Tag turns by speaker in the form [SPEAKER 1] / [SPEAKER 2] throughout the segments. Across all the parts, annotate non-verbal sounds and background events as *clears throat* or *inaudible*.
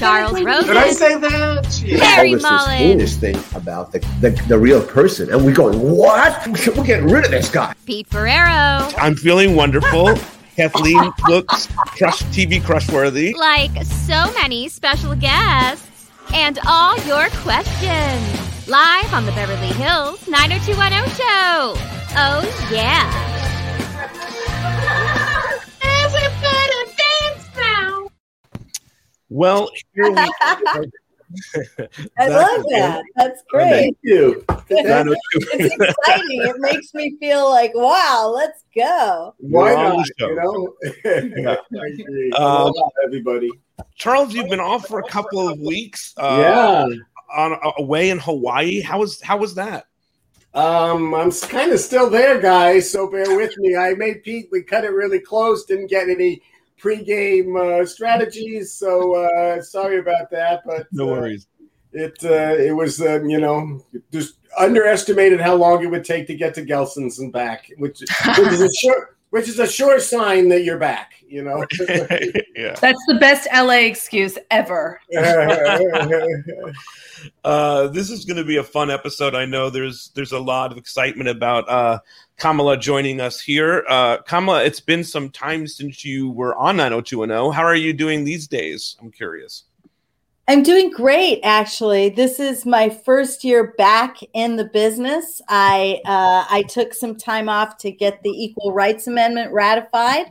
[SPEAKER 1] Charles Rosin.
[SPEAKER 2] Did I say that? Yeah.
[SPEAKER 1] Harry
[SPEAKER 3] all this, this heinous thing about the, the, the real person. And we going, what? We're getting rid of this guy.
[SPEAKER 1] Pete Ferrero,
[SPEAKER 4] I'm feeling wonderful. *laughs* Kathleen looks crush TV crushworthy.
[SPEAKER 1] like so many special guests, and all your questions. Live on the Beverly Hills 90210 show. Oh, yeah.
[SPEAKER 4] Well, here we *laughs* *laughs* *laughs*
[SPEAKER 5] I
[SPEAKER 4] That's
[SPEAKER 5] love that. That's great.
[SPEAKER 2] Thank you.
[SPEAKER 5] It's exciting. it makes me feel like, wow, let's go.
[SPEAKER 2] Why
[SPEAKER 4] We're on
[SPEAKER 2] not?
[SPEAKER 4] the show.
[SPEAKER 2] You know? I agree.
[SPEAKER 4] Um,
[SPEAKER 2] everybody.
[SPEAKER 4] Charles, you've been off for a couple of weeks. Uh,
[SPEAKER 2] yeah.
[SPEAKER 4] on uh, away in Hawaii. How was how was that?
[SPEAKER 2] Um, I'm kind of still there, guys. So bear with me. I made Pete. We cut it really close. Didn't get any pregame uh, strategies. So uh, sorry about that. But
[SPEAKER 4] No
[SPEAKER 2] uh,
[SPEAKER 4] worries.
[SPEAKER 2] It uh, it was um, you know just underestimated how long it would take to get to Gelson's and back, which which is a sure which is a sure sign that you're back. You know. *laughs*
[SPEAKER 4] yeah.
[SPEAKER 6] That's the best LA excuse ever. *laughs*
[SPEAKER 4] Uh, this is going to be a fun episode. I know there's there's a lot of excitement about uh, Kamala joining us here. Uh, Kamala, it's been some time since you were on 90210. How are you doing these days? I'm curious.
[SPEAKER 5] I'm doing great, actually. This is my first year back in the business. I uh, I took some time off to get the Equal Rights Amendment ratified.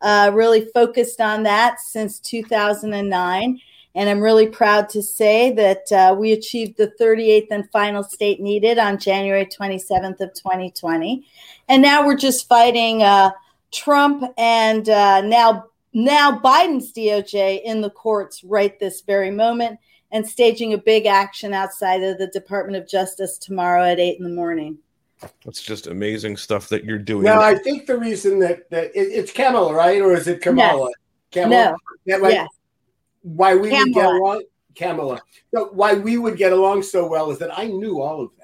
[SPEAKER 5] Uh, really focused on that since 2009, and I'm really proud to say that uh, we achieved the 38th and final state needed on January 27th of 2020, and now we're just fighting uh, Trump and uh, now now Biden's DOJ in the courts right this very moment and staging a big action outside of the Department of Justice tomorrow at eight in the morning.
[SPEAKER 4] That's just amazing stuff that you're doing.
[SPEAKER 2] now I think the reason that that it, it's Kamala, right, or is it Kamala? Kamala.
[SPEAKER 5] No.
[SPEAKER 2] Yeah, like,
[SPEAKER 5] yes.
[SPEAKER 2] Why we would get along, Kamala. So why we would get along so well is that I knew all of that.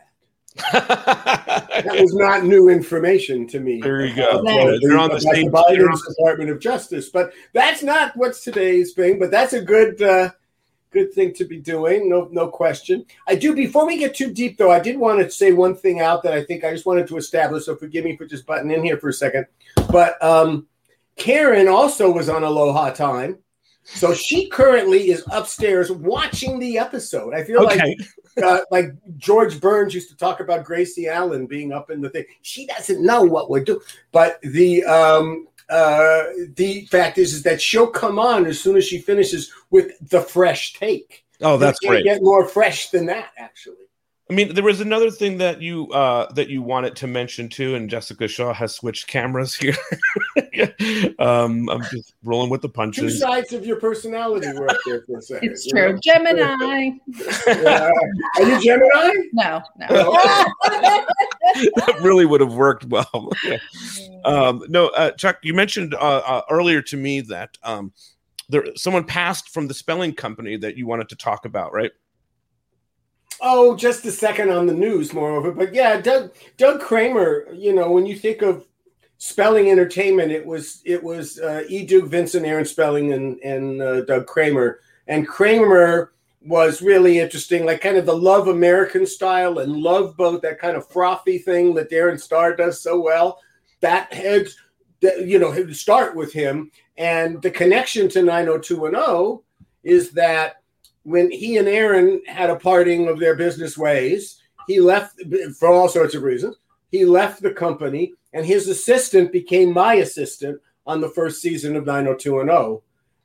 [SPEAKER 2] That was not new information to me.
[SPEAKER 4] there you go.
[SPEAKER 5] No.
[SPEAKER 4] You're on the
[SPEAKER 2] About
[SPEAKER 4] same.
[SPEAKER 2] Biden's Department of Justice, but that's not what's today's thing. But that's a good, uh, good thing to be doing. No, no question. I do. Before we get too deep, though, I did want to say one thing out that I think I just wanted to establish. So forgive me for just butting in here for a second. But um, Karen also was on Aloha Time. So she currently is upstairs watching the episode. I feel like
[SPEAKER 4] Okay.
[SPEAKER 2] Uh, like George Burns used to talk about Gracie Allen being up in the thing. She doesn't know what we're doing, but the um, uh, the fact is, is that she'll come on as soon as she finishes with the fresh take.
[SPEAKER 4] Oh, that's
[SPEAKER 2] You can't
[SPEAKER 4] great.
[SPEAKER 2] Get more fresh than that, actually.
[SPEAKER 4] I mean, there was another thing that you uh, that you wanted to mention too, and Jessica Shaw has switched cameras here. *laughs* um, I'm just rolling with the punches.
[SPEAKER 2] Two
[SPEAKER 4] punches.
[SPEAKER 2] sides of your personality were up there for a second.
[SPEAKER 6] It's true.
[SPEAKER 2] know?
[SPEAKER 6] Gemini.
[SPEAKER 2] Yeah. Are you Gemini?
[SPEAKER 6] No, no. *laughs*
[SPEAKER 4] that really would have worked well. *laughs* um, no, uh, Chuck, you mentioned uh, uh, earlier to me that um, there someone passed from the spelling company that you wanted to talk about, right?
[SPEAKER 2] Oh, just a second on the news, moreover. But yeah, Doug Doug Cramer. You know, when you think of spelling entertainment, it was it was uh, E. Duke, Vincent, Aaron Spelling, and and uh, Doug Cramer. And Cramer was really interesting, like kind of the Love American style and Love Boat, that kind of frothy thing that Darren Star does so well. That that, you know, start with him, and the connection to 90210 is that when he and Aaron had a parting of their business ways, he left for all sorts of reasons. He left the company, and his assistant became my assistant on the first season of 90210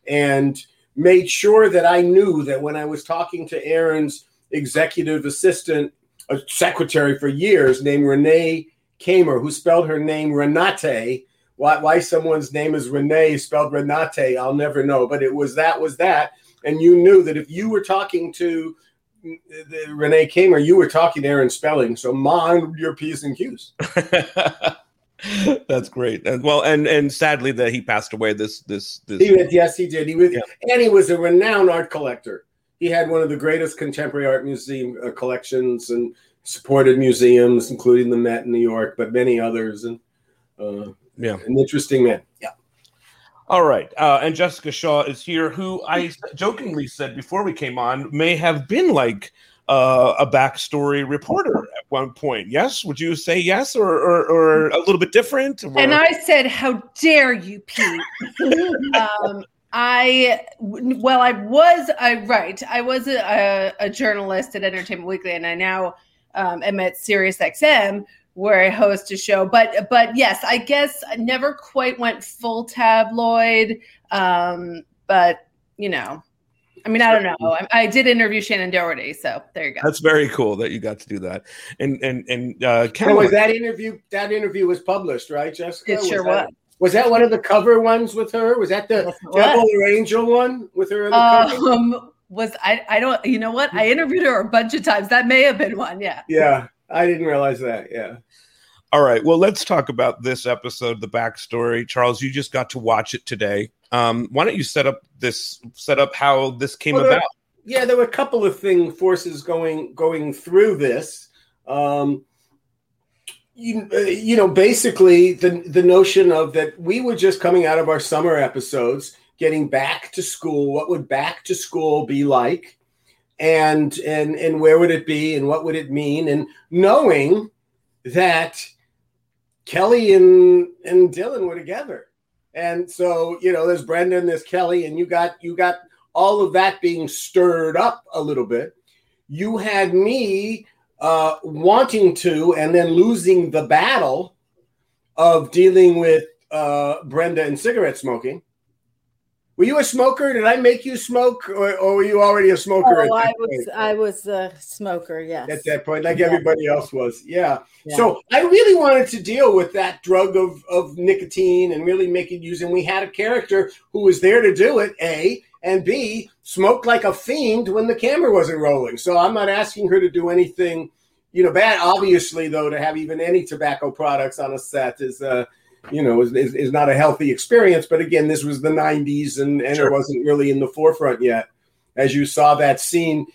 [SPEAKER 2] and made sure that I knew that when I was talking to Aaron's executive assistant, a secretary for years named Renee Kamer, who spelled her name Renate. Why, why someone's name is Renee spelled Renate, I'll never know. But it was that was that. And you knew that if you were talking to the, Renee Kamer, you were talking there in spelling, so mind your p's and q's. *laughs*
[SPEAKER 4] That's great. And well, and and sadly that he passed away. This this this.
[SPEAKER 2] He was, yes, he did. He was,
[SPEAKER 4] Yeah.
[SPEAKER 2] and he was a renowned art collector. He had one of the greatest contemporary art museum uh, collections and supported museums, including the Met in New York, but many others. And uh,
[SPEAKER 4] Yeah.
[SPEAKER 2] an interesting man. Yeah.
[SPEAKER 4] All right. Uh, and Jessica Shaw is here, who I *laughs* jokingly said before we came on may have been like uh, a backstory reporter at one point. Yes? Would you say yes or, or, or a little bit different? Or-
[SPEAKER 6] And I said, "How dare you, Pete?" *laughs* um, I well, I was I right. I was a, a, a journalist at Entertainment Weekly, and I now um, am at SiriusXM, where I host a show. But but yes, I guess I never quite went full tabloid. Um, but you know, I mean, I don't know. I, I did interview Shannon Doherty, so there you go.
[SPEAKER 4] That's very cool that you got to do that. And and and uh, Caroline,
[SPEAKER 2] was that interview? That interview was published, right, Jessica?
[SPEAKER 6] It sure
[SPEAKER 2] that,
[SPEAKER 6] was.
[SPEAKER 2] Was that one of the cover ones with her? Was that the
[SPEAKER 6] Yes,
[SPEAKER 2] Devil or Angel one with her in the cover?
[SPEAKER 6] Um, was I? I don't. You know what? I interviewed her a bunch of times. That may have been one. Yeah.
[SPEAKER 2] Yeah, I didn't realize that. Yeah.
[SPEAKER 4] All right. Well, let's talk about this episode, the backstory. Charles, you just got to watch it today. Um, why don't you set up this, set up how this came
[SPEAKER 2] Well, there-
[SPEAKER 4] about?
[SPEAKER 2] yeah, there were a couple of thing forces going going through this. Um, you, uh, you know, basically the the notion of that we were just coming out of our summer episodes, getting back to school. What would back to school be like? And and and where would it be? And what would it mean? And knowing that Kelly and and Dylan were together. And so, you know, there's Brenda and there's Kelly, and you got you got all of that being stirred up a little bit. You had me uh, wanting to and then losing the battle of dealing with uh, Brenda and cigarette smoking. Were you a smoker? Did I make you smoke, or, or were you already a smoker at,
[SPEAKER 5] Oh, I was
[SPEAKER 2] point?
[SPEAKER 5] I was a smoker. Yes.
[SPEAKER 2] at that point, like
[SPEAKER 5] Yeah.
[SPEAKER 2] everybody else was? Yeah.
[SPEAKER 5] Yeah.
[SPEAKER 2] So I really wanted to deal with that drug of, of nicotine and really make it use. And we had a character who was there to do it, A, and B, smoked like a fiend when the camera wasn't rolling. So I'm not asking her to do anything, you know, bad. Obviously, though, to have even any tobacco products on a set is, uh, you know, is, is, is not a healthy experience. But again, this was the 90s and, and
[SPEAKER 4] Sure.
[SPEAKER 2] it wasn't really in the forefront yet. As you saw that scene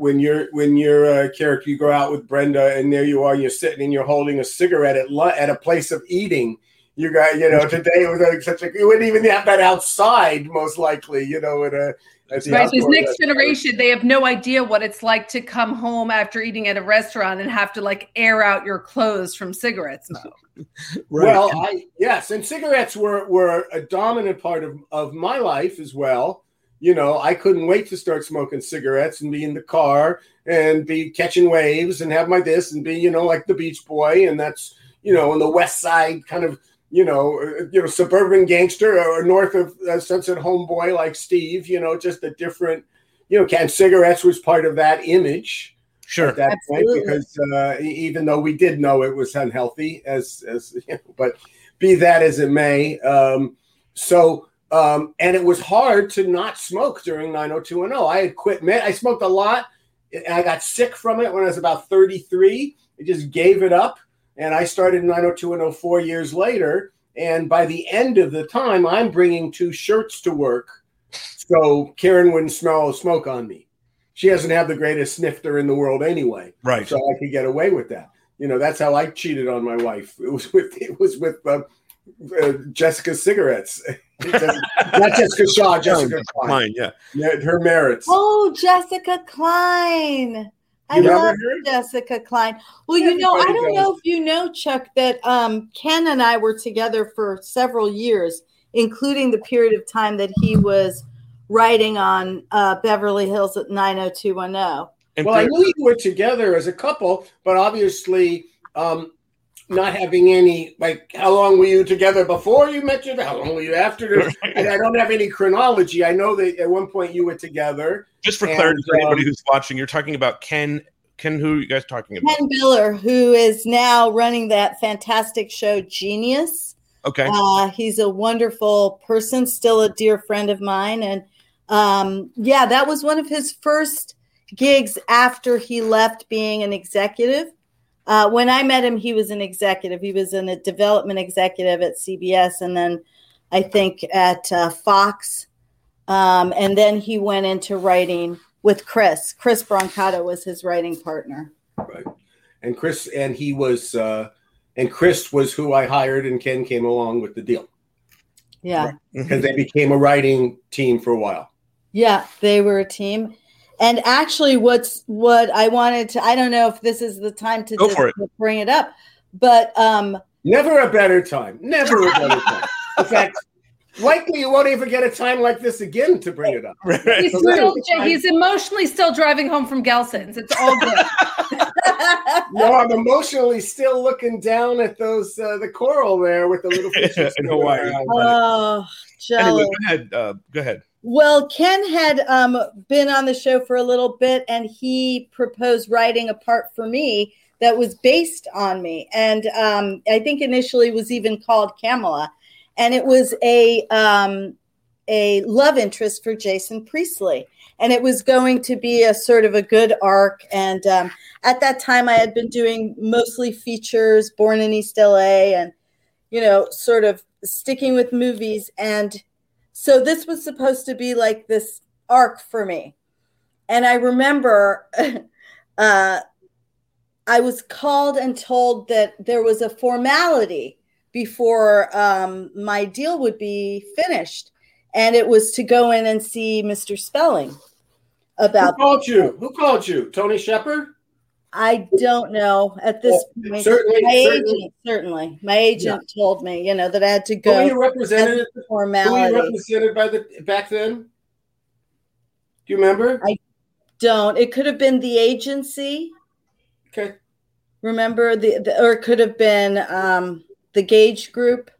[SPEAKER 2] when you're when your uh, character you go out with Brenda and there you are you're sitting and you're holding a cigarette at at a place of eating you got you know today it was like such a you wouldn't even have that outside most likely you know in a
[SPEAKER 6] Right. This next generation, they have no idea what it's like to come home after eating at a restaurant and have to like air out your clothes from cigarette smoke. *laughs* right.
[SPEAKER 2] Well, I yes, and cigarettes were were a dominant part of of my life as well. You know, I couldn't wait to start smoking cigarettes and be in the car and be catching waves and have my this and be you know like the Beach Boy and that's you know on the West Side kind of you know uh, you know suburban gangster or north of uh, Sunset Homeboy like Steve. You know, just a different you know. And cigarettes was part of that image
[SPEAKER 4] Sure.
[SPEAKER 2] at that point because uh, even though we did know it was unhealthy, as as *laughs* you know, but be that as it may, um, so um, and it was hard to not smoke during 90210. I had quit. Man, I smoked a lot, and I got sick from it when I was about 33. I just gave it up, and I started 90210 four years later. And by the end of the time, I'm bringing two shirts to work, so Karen wouldn't smell smoke on me. She doesn't have the greatest snifter in the world anyway
[SPEAKER 4] Right.
[SPEAKER 2] so I could get away with that. You know, that's how I cheated on my wife. It was with it was with uh, uh, Jessica cigarettes, *laughs* not Jessica Shaw, Jessica Klein.
[SPEAKER 4] Fine. Yeah.
[SPEAKER 2] Yeah, Her merits.
[SPEAKER 5] Oh, Jessica Klein. I
[SPEAKER 2] You
[SPEAKER 5] love
[SPEAKER 2] her?
[SPEAKER 5] Jessica Klein. Well, you know, I don't know if you know, Chuck, that um, Ken and I were together for several years, including the period of time that he was writing on uh, Beverly Hills at 90210.
[SPEAKER 4] And
[SPEAKER 2] Well, I knew you were together as a couple, but obviously um, not having any. Like, how long were you together before you met your? How long were you after? *laughs* and I don't have any chronology. I know that at one point you were together.
[SPEAKER 4] just for
[SPEAKER 2] and,
[SPEAKER 4] clarity for anybody
[SPEAKER 2] um,
[SPEAKER 4] who's watching, you're talking about Ken. Ken, who are you guys talking about?
[SPEAKER 5] Ken Biller, who is now running that fantastic show Genius.
[SPEAKER 4] Okay.
[SPEAKER 5] Uh, he's a wonderful person, still a dear friend of mine. And um, yeah, that was one of his first. gigs after he left being an executive. Uh, when I met him, he was an executive. He was in a development executive at CBS, and then I think at uh, Fox. Um, and then he went into writing with Chris. Chris Brancato was his writing partner.
[SPEAKER 2] Right. And Chris, and he was, uh, and Chris was who I hired, and Ken came along with the deal
[SPEAKER 5] Yeah.
[SPEAKER 2] because they became a writing team for a while.
[SPEAKER 5] Yeah, they were a team. And actually, what's what I wanted to, I don't know if this is the time to,
[SPEAKER 4] Go
[SPEAKER 5] just
[SPEAKER 4] for it.
[SPEAKER 5] bring it up, but um,
[SPEAKER 2] Never a better time. Never a better time. In fact, likely you won't even get a time like this again to bring it up. *laughs*
[SPEAKER 6] He's, still, he's emotionally still driving home from Gelson's. It's all good. *laughs*
[SPEAKER 2] No, I'm emotionally still looking down at those uh, the coral there with the little *laughs* fishes
[SPEAKER 4] In Hawaii.
[SPEAKER 5] oh,
[SPEAKER 4] anyway, go ahead. Uh, go ahead.
[SPEAKER 5] Well, Ken had um, been on the show for a little bit, and he proposed writing a part for me that was based on me, and um, I think initially was even called Kamala, and it was a um, a love interest for Jason Priestley, and it was going to be a sort of a good arc. And um, at that time, I had been doing mostly features, Born in East LA, and you know, sort of sticking with movies. And so this was supposed to be like this arc for me and i remember *laughs* uh, i was called and told that there was a formality before um, my deal would be finished and it was to go in and see mr spelling
[SPEAKER 2] Who
[SPEAKER 5] about
[SPEAKER 2] called you? Who called you? Tony Shepherd?
[SPEAKER 5] I don't know at this
[SPEAKER 2] Well,
[SPEAKER 5] point
[SPEAKER 2] certainly-
[SPEAKER 5] my
[SPEAKER 2] certainly-
[SPEAKER 5] agent certainly my agent told me you know that i had to
[SPEAKER 2] Who were
[SPEAKER 5] go
[SPEAKER 2] you represented? Who were you
[SPEAKER 5] formality
[SPEAKER 2] represented by the back then? Do you remember?
[SPEAKER 5] I- don't it could have been the agency
[SPEAKER 2] Okay.
[SPEAKER 5] remember the, the or it could have been um the Gage Group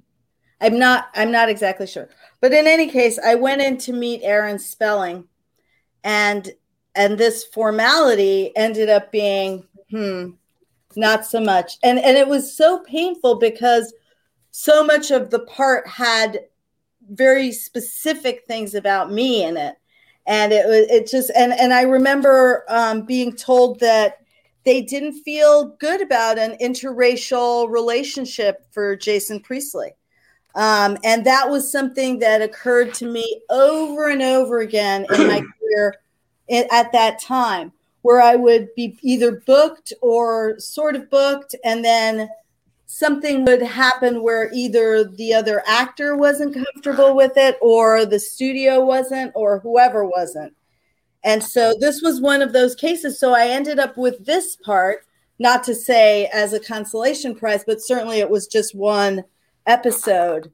[SPEAKER 5] i'm not i'm not exactly sure but in any case i went in to meet aaron spelling and and this formality ended up being hmm not so much and and it was so painful because so much of the part had very specific things about me in it and it was it just and and i remember um, being told that they didn't feel good about an interracial relationship for Jason Priestley. Um, and that was something that occurred to me over and over again in my *clears throat* career at that time, where I would be either booked or sort of booked, and then something would happen where either the other actor wasn't comfortable with it, or the studio wasn't, or whoever wasn't. And so this was one of those cases. So I ended up with this part, not to say as a consolation prize, but certainly it was just one episode.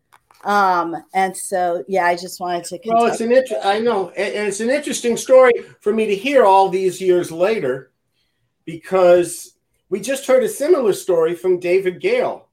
[SPEAKER 5] Um, and so yeah, I just wanted to
[SPEAKER 2] Well, it's an inter- I know, and and it's an interesting story for me to hear all these years later, because we just heard a similar story from David Gail,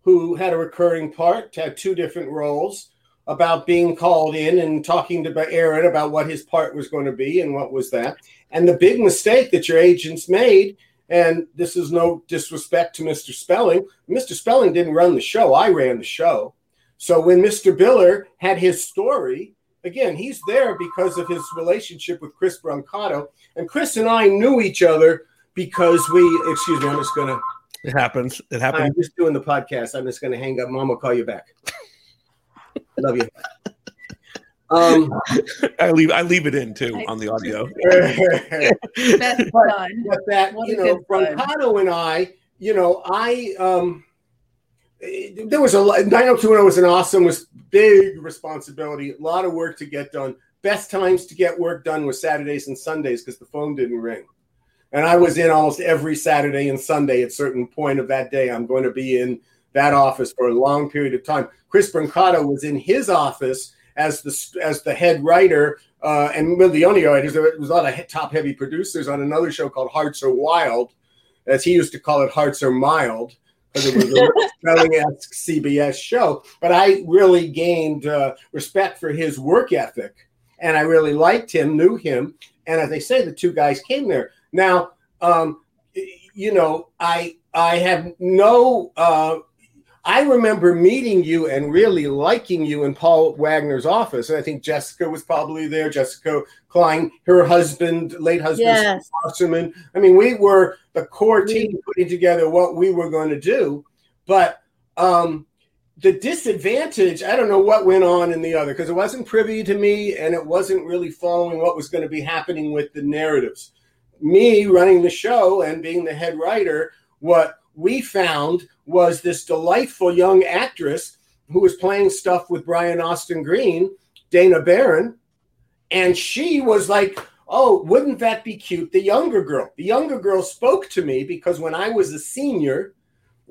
[SPEAKER 2] who had a recurring part, had two different roles, about being called in and talking to Aaron about what his part was going to be and what was that. And the big mistake that your agents made, and this is no disrespect to Mr. Spelling, Mr. Spelling didn't run the show. I ran the show. So when Mr. Biller had his story, again, he's there because of his relationship with Chris Brancato. And Chris and I knew each other because we, excuse me, I'm just going to,
[SPEAKER 4] It happens. It happens.
[SPEAKER 2] I'm just doing the podcast. I'm just going to hang up. Mom will call you back. Love you. Um,
[SPEAKER 4] I leave. I leave it in too on the audio. *laughs* *laughs*
[SPEAKER 6] Best
[SPEAKER 2] But-
[SPEAKER 6] son.
[SPEAKER 2] but that
[SPEAKER 6] What a
[SPEAKER 2] you know. Brancato and I, you know, I um there was a lot 90210 was an awesome was big responsibility, a lot of work to get done. Best times to get work done was Saturdays and Sundays because the phone didn't ring. And I was in almost every Saturday and Sunday at certain point of that day. I'm going to be in that office for a long period of time. Chris Brancato was in his office as the as the head writer, uh, and with the only writers, there was a lot of top heavy producers on another show called Hearts Are Wild, as he used to call it, Hearts Are Mild, because it was *laughs* a spelling esque CBS show. But I really gained uh, respect for his work ethic, and I really liked him, knew him, and as they say, the two guys came there. Now, um, you know, I I have no. Uh, I remember meeting you and really liking you in Paul Waigner's office. And I think Jessica was probably there. Jessica Klein, her husband, late husband,
[SPEAKER 5] Yes.
[SPEAKER 2] Wasserman. I mean, we were the core team putting together what we were going to do. But um, the disadvantage, I don't know what went on in the other because it wasn't privy to me and it wasn't really following what was going to be happening with the narratives. Me running the show and being the head writer, what we found was this delightful young actress who was playing stuff with Brian Austin Green, Dana Barron, and she was like, Oh, wouldn't that be cute? The younger girl. The younger girl spoke to me because when I was a senior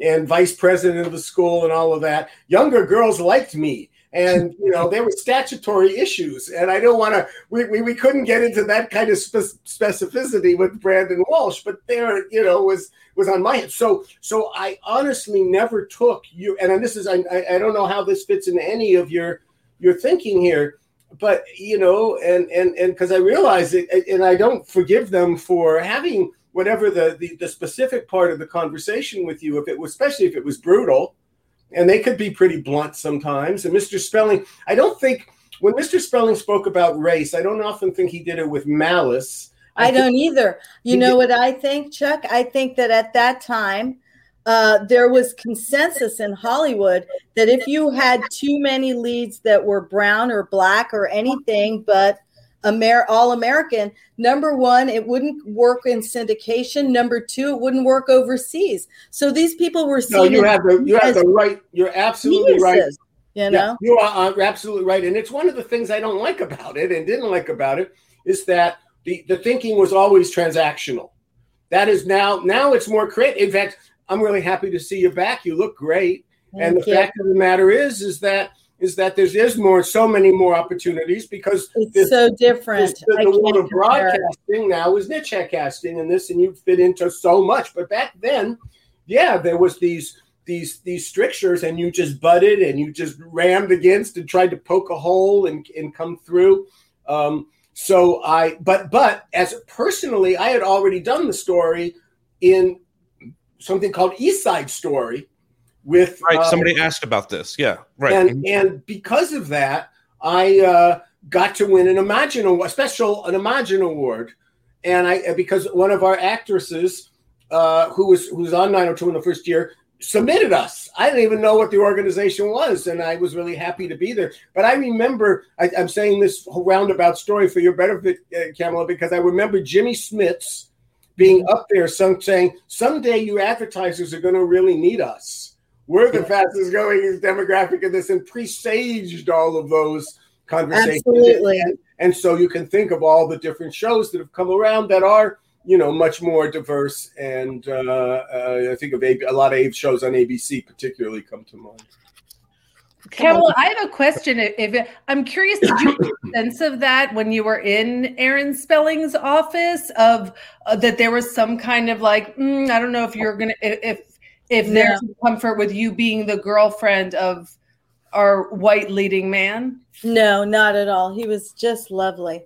[SPEAKER 2] and vice president of the school and all of that, younger girls liked me. And you know there were statutory issues, and I don't want to. We, we, we couldn't get into that kind of spe- specificity with Brandon Walsh, but there you know was was on my head. So so I honestly never took you. And this is I I don't know how this fits into any of your your thinking here but you know and and and because i realize it and i don't forgive them for having whatever the, the the specific part of the conversation with you if it was especially if it was brutal and they could be pretty blunt sometimes and mr spelling i don't think when mr spelling spoke about race i don't often think he did it with malice
[SPEAKER 5] I
[SPEAKER 2] think-
[SPEAKER 5] don't either. You
[SPEAKER 2] You
[SPEAKER 5] know what I think, Chuck? I think that at that time, uh, there was consensus in Hollywood that if you had too many leads that were brown or black or anything but Amer- all American, number one, it wouldn't work in syndication. Number two, it wouldn't work overseas. So these people were
[SPEAKER 2] no
[SPEAKER 5] seen
[SPEAKER 2] you
[SPEAKER 5] as
[SPEAKER 2] have the you have the right you're absolutely right
[SPEAKER 5] You know,
[SPEAKER 2] Yeah, you are uh, absolutely right, and it's one of the things I don't like about it, and didn't like about it, is that the the thinking was always transactional. That is now now it's more creative. In fact, I'm really happy to see you back. You look great, and the
[SPEAKER 5] you.
[SPEAKER 2] fact of the matter is, is that is that there's is more so many more opportunities because
[SPEAKER 5] it's
[SPEAKER 2] this-
[SPEAKER 5] so different.
[SPEAKER 2] the, the world of broadcasting now is niche casting and this and you fit into so much. But back then yeah there was these these these strictures and you just butted and you just rammed against and tried to poke a hole and, and come through. Um, so i but but as personally i had already done the story in something called east side story with
[SPEAKER 4] Right.
[SPEAKER 2] uh,
[SPEAKER 4] Somebody asked about this. Yeah. Right.
[SPEAKER 2] and and because of that, I uh, got to win an Imagen Award, a special an Imagen Award, and I because one of our actresses uh, who was who was on 902 in the first year submitted us. I didn't even know what the organization was, and I was really happy to be there. But I remember I, I'm saying this whole roundabout story for your benefit, uh, Kamala, because I remember Jimmy Smits being up there some, saying, "Someday you advertisers are going to really need us." We're the fastest growing demographic in this and presaged all of those conversations.
[SPEAKER 5] Absolutely.
[SPEAKER 2] And, and so you can think of all the different shows that have come around that are, you know, much more diverse. And uh, uh, I think of a, a lot of A- shows on ABC particularly come to mind.
[SPEAKER 6] Kamala, I have a question. If if- I'm curious, did you get a sense of that when you were in Aaron Spelling's office? Of uh, that there was some kind of like, mm, I don't know if you're gonna if if, there's comfort with you being the girlfriend of our white leading man.
[SPEAKER 5] No, not at all. He was just lovely.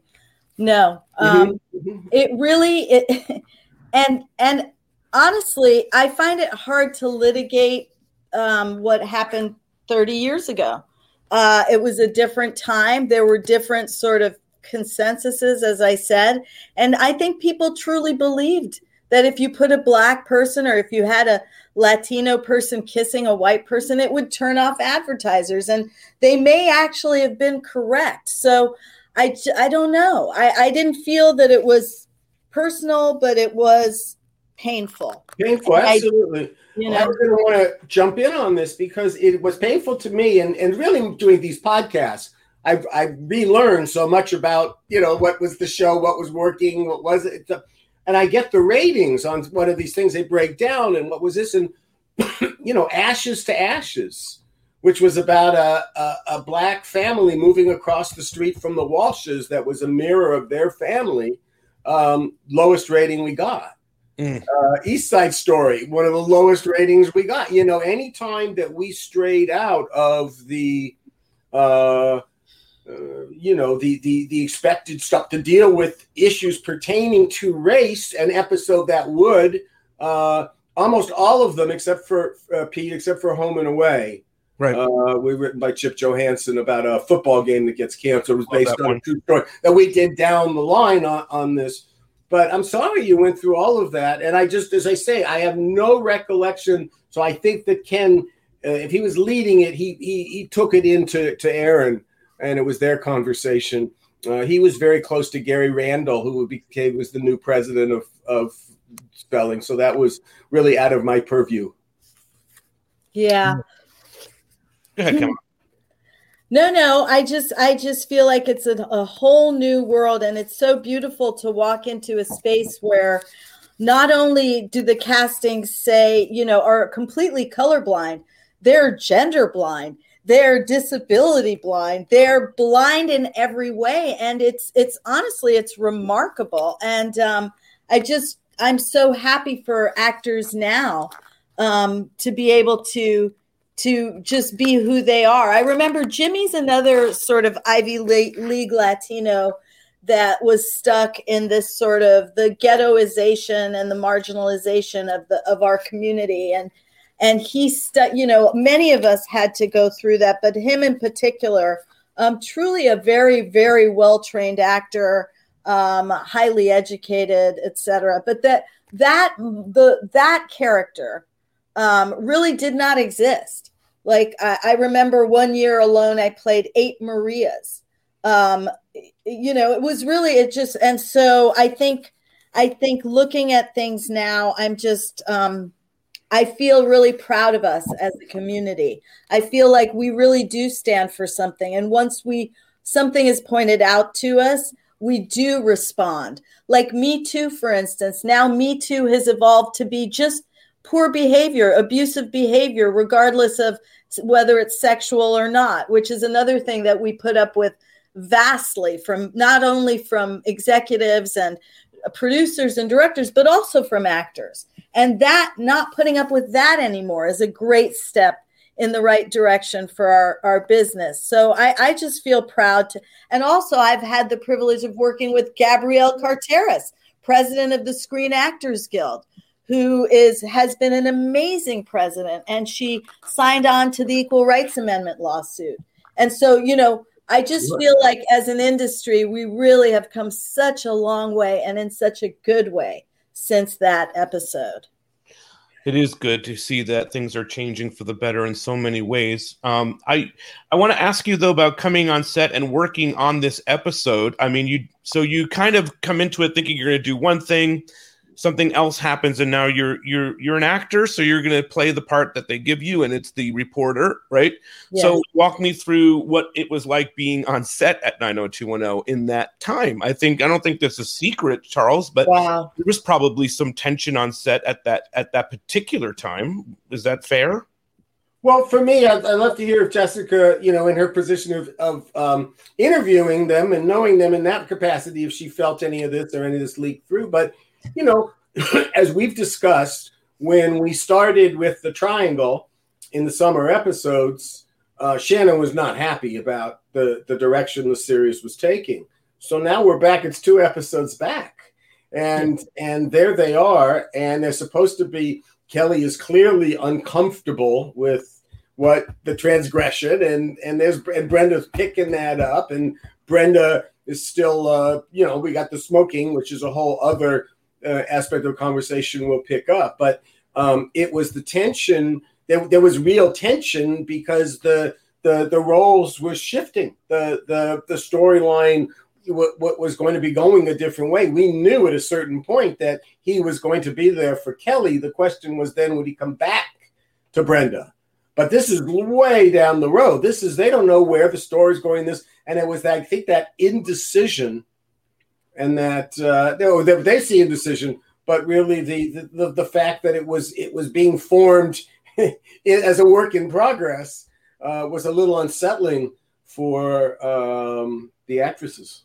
[SPEAKER 5] No, um,
[SPEAKER 2] Mhm.
[SPEAKER 5] it really it, *laughs* and and honestly, I find it hard to litigate um, what happened 30 years ago. Uh, it was a different time. There were different sort of consensuses, as I said, and I think people truly believed that if you put a black person or if you had a Latino person kissing a white person, it would turn off advertisers, and they may actually have been correct. So I, I don't know. I, I didn't feel that it was personal, but it was painful.
[SPEAKER 2] Painful,
[SPEAKER 5] I-
[SPEAKER 2] absolutely.
[SPEAKER 5] You
[SPEAKER 2] I
[SPEAKER 5] know,
[SPEAKER 2] was going to want to jump in on this because it was painful to me, and, and really doing these podcasts, I've I've relearned so much about you know what was the show, what was working, what was it, and I get the ratings on one of these things they break down, and what was this, and *coughs* you know, Ashes to Ashes, which was about a, a a black family moving across the street from the Walshes, that was a mirror of their family. Um, lowest rating we got uh, East Side Story, one of the lowest ratings we got. You know, anytime that we strayed out of the, uh, uh, you know, the, the the expected stuff to deal with issues pertaining to race, an episode that would uh, almost all of them except for uh, Pete, except for Home and Away.
[SPEAKER 4] Right.
[SPEAKER 2] Uh, we written by Chip Johannessen about a football game that gets canceled. It was based on
[SPEAKER 4] one.
[SPEAKER 2] a true story that we did down the line on, on this. But I'm sorry you went through all of that. And I just, as I say, I have no recollection. So I think that Ken, uh, if he was leading it, he, he he took it into to Aaron, and it was their conversation. Uh, he was very close to Gary Randall, who became was the new president of of spelling. So that was really out of my purview.
[SPEAKER 5] Yeah.
[SPEAKER 4] Go ahead, Kamala.
[SPEAKER 5] No, no, I just I just feel like it's a, a whole new world and it's so beautiful to walk into a space where not only do the castings say, you know, are completely colorblind, they're gender blind, they're disability blind, they're blind in every way. And it's it's honestly it's remarkable. And um I just I'm so happy for actors now um to be able to to just be who they are. I remember Jimmy's another sort of Ivy League Latino that was stuck in this sort of the ghettoization and the marginalization of the of our community. And and he stuck you know many of us had to go through that but him in particular um, truly a very very well trained actor um, highly educated etc but that that the that character um, really did not exist like I, I remember one year alone, I played eight Marias. Um, you know, it was really it just and so I think I think looking at things now, I'm just um, I feel really proud of us as a community. I feel like we really do stand for something, and once we something is pointed out to us, we do respond. Like Me Too, for instance. Now Me Too has evolved to be just poor behavior, abusive behavior, regardless of whether it's sexual or not, which is another thing that we put up with vastly from not only from executives and producers and directors, but also from actors. And that not putting up with that anymore is a great step in the right direction for our, our business. So I, I just feel proud to, and also I've had the privilege of working with Gabrielle Carteris, president of the Screen Actors Guild who is has been an amazing president and she signed on to the equal rights amendment lawsuit. And so you know i just feel like as an industry we really have come such a long way and in such a good way since that episode
[SPEAKER 4] it is good to see that things are changing for the better in so many ways. Um, I I want to ask you though about coming on set and working on this episode. I mean, you so you kind of come into it thinking you're going to do one thing, something else happens and now you're you're you're an actor so you're going to play the part that they give you and it's the reporter right? So walk me through what it was like being on set at 90210 in that time. I think i don't think there's a secret charles but
[SPEAKER 5] wow.
[SPEAKER 4] there was probably some tension on set at that at that particular time. Is that fair?
[SPEAKER 2] Well, for me, I'd, I'd love to hear if Jessica, you know, in her position of, of um, interviewing them and knowing them in that capacity, if she felt any of this or any of this leak through. But, you know, *clears throat* as we've discussed, when we started with the triangle in the summer episodes, uh, Shannon was not happy about the, the direction the series was taking. So now we're back, it's two episodes back. And and there they are, and they're supposed to be Kelly is clearly uncomfortable with what the transgression, and and there's and Brenda's picking that up, and Brenda is still, uh, you know, we got the smoking, which is a whole other uh, aspect of the conversation we'll pick up, but um, it was the tension. There, there was real tension because the the the roles were shifting. The the the storyline what, what was going to be going a different way. We knew at a certain point that he was going to be there for Kelly. The question was then would he come back to Brenda? But this is way down the road. This is they don't know where the story's going. This and it was I think that indecision and that uh, no, they, they see decision, but really the, the the fact that it was it was being formed *laughs* as a work in progress uh, was a little unsettling for um, the actresses.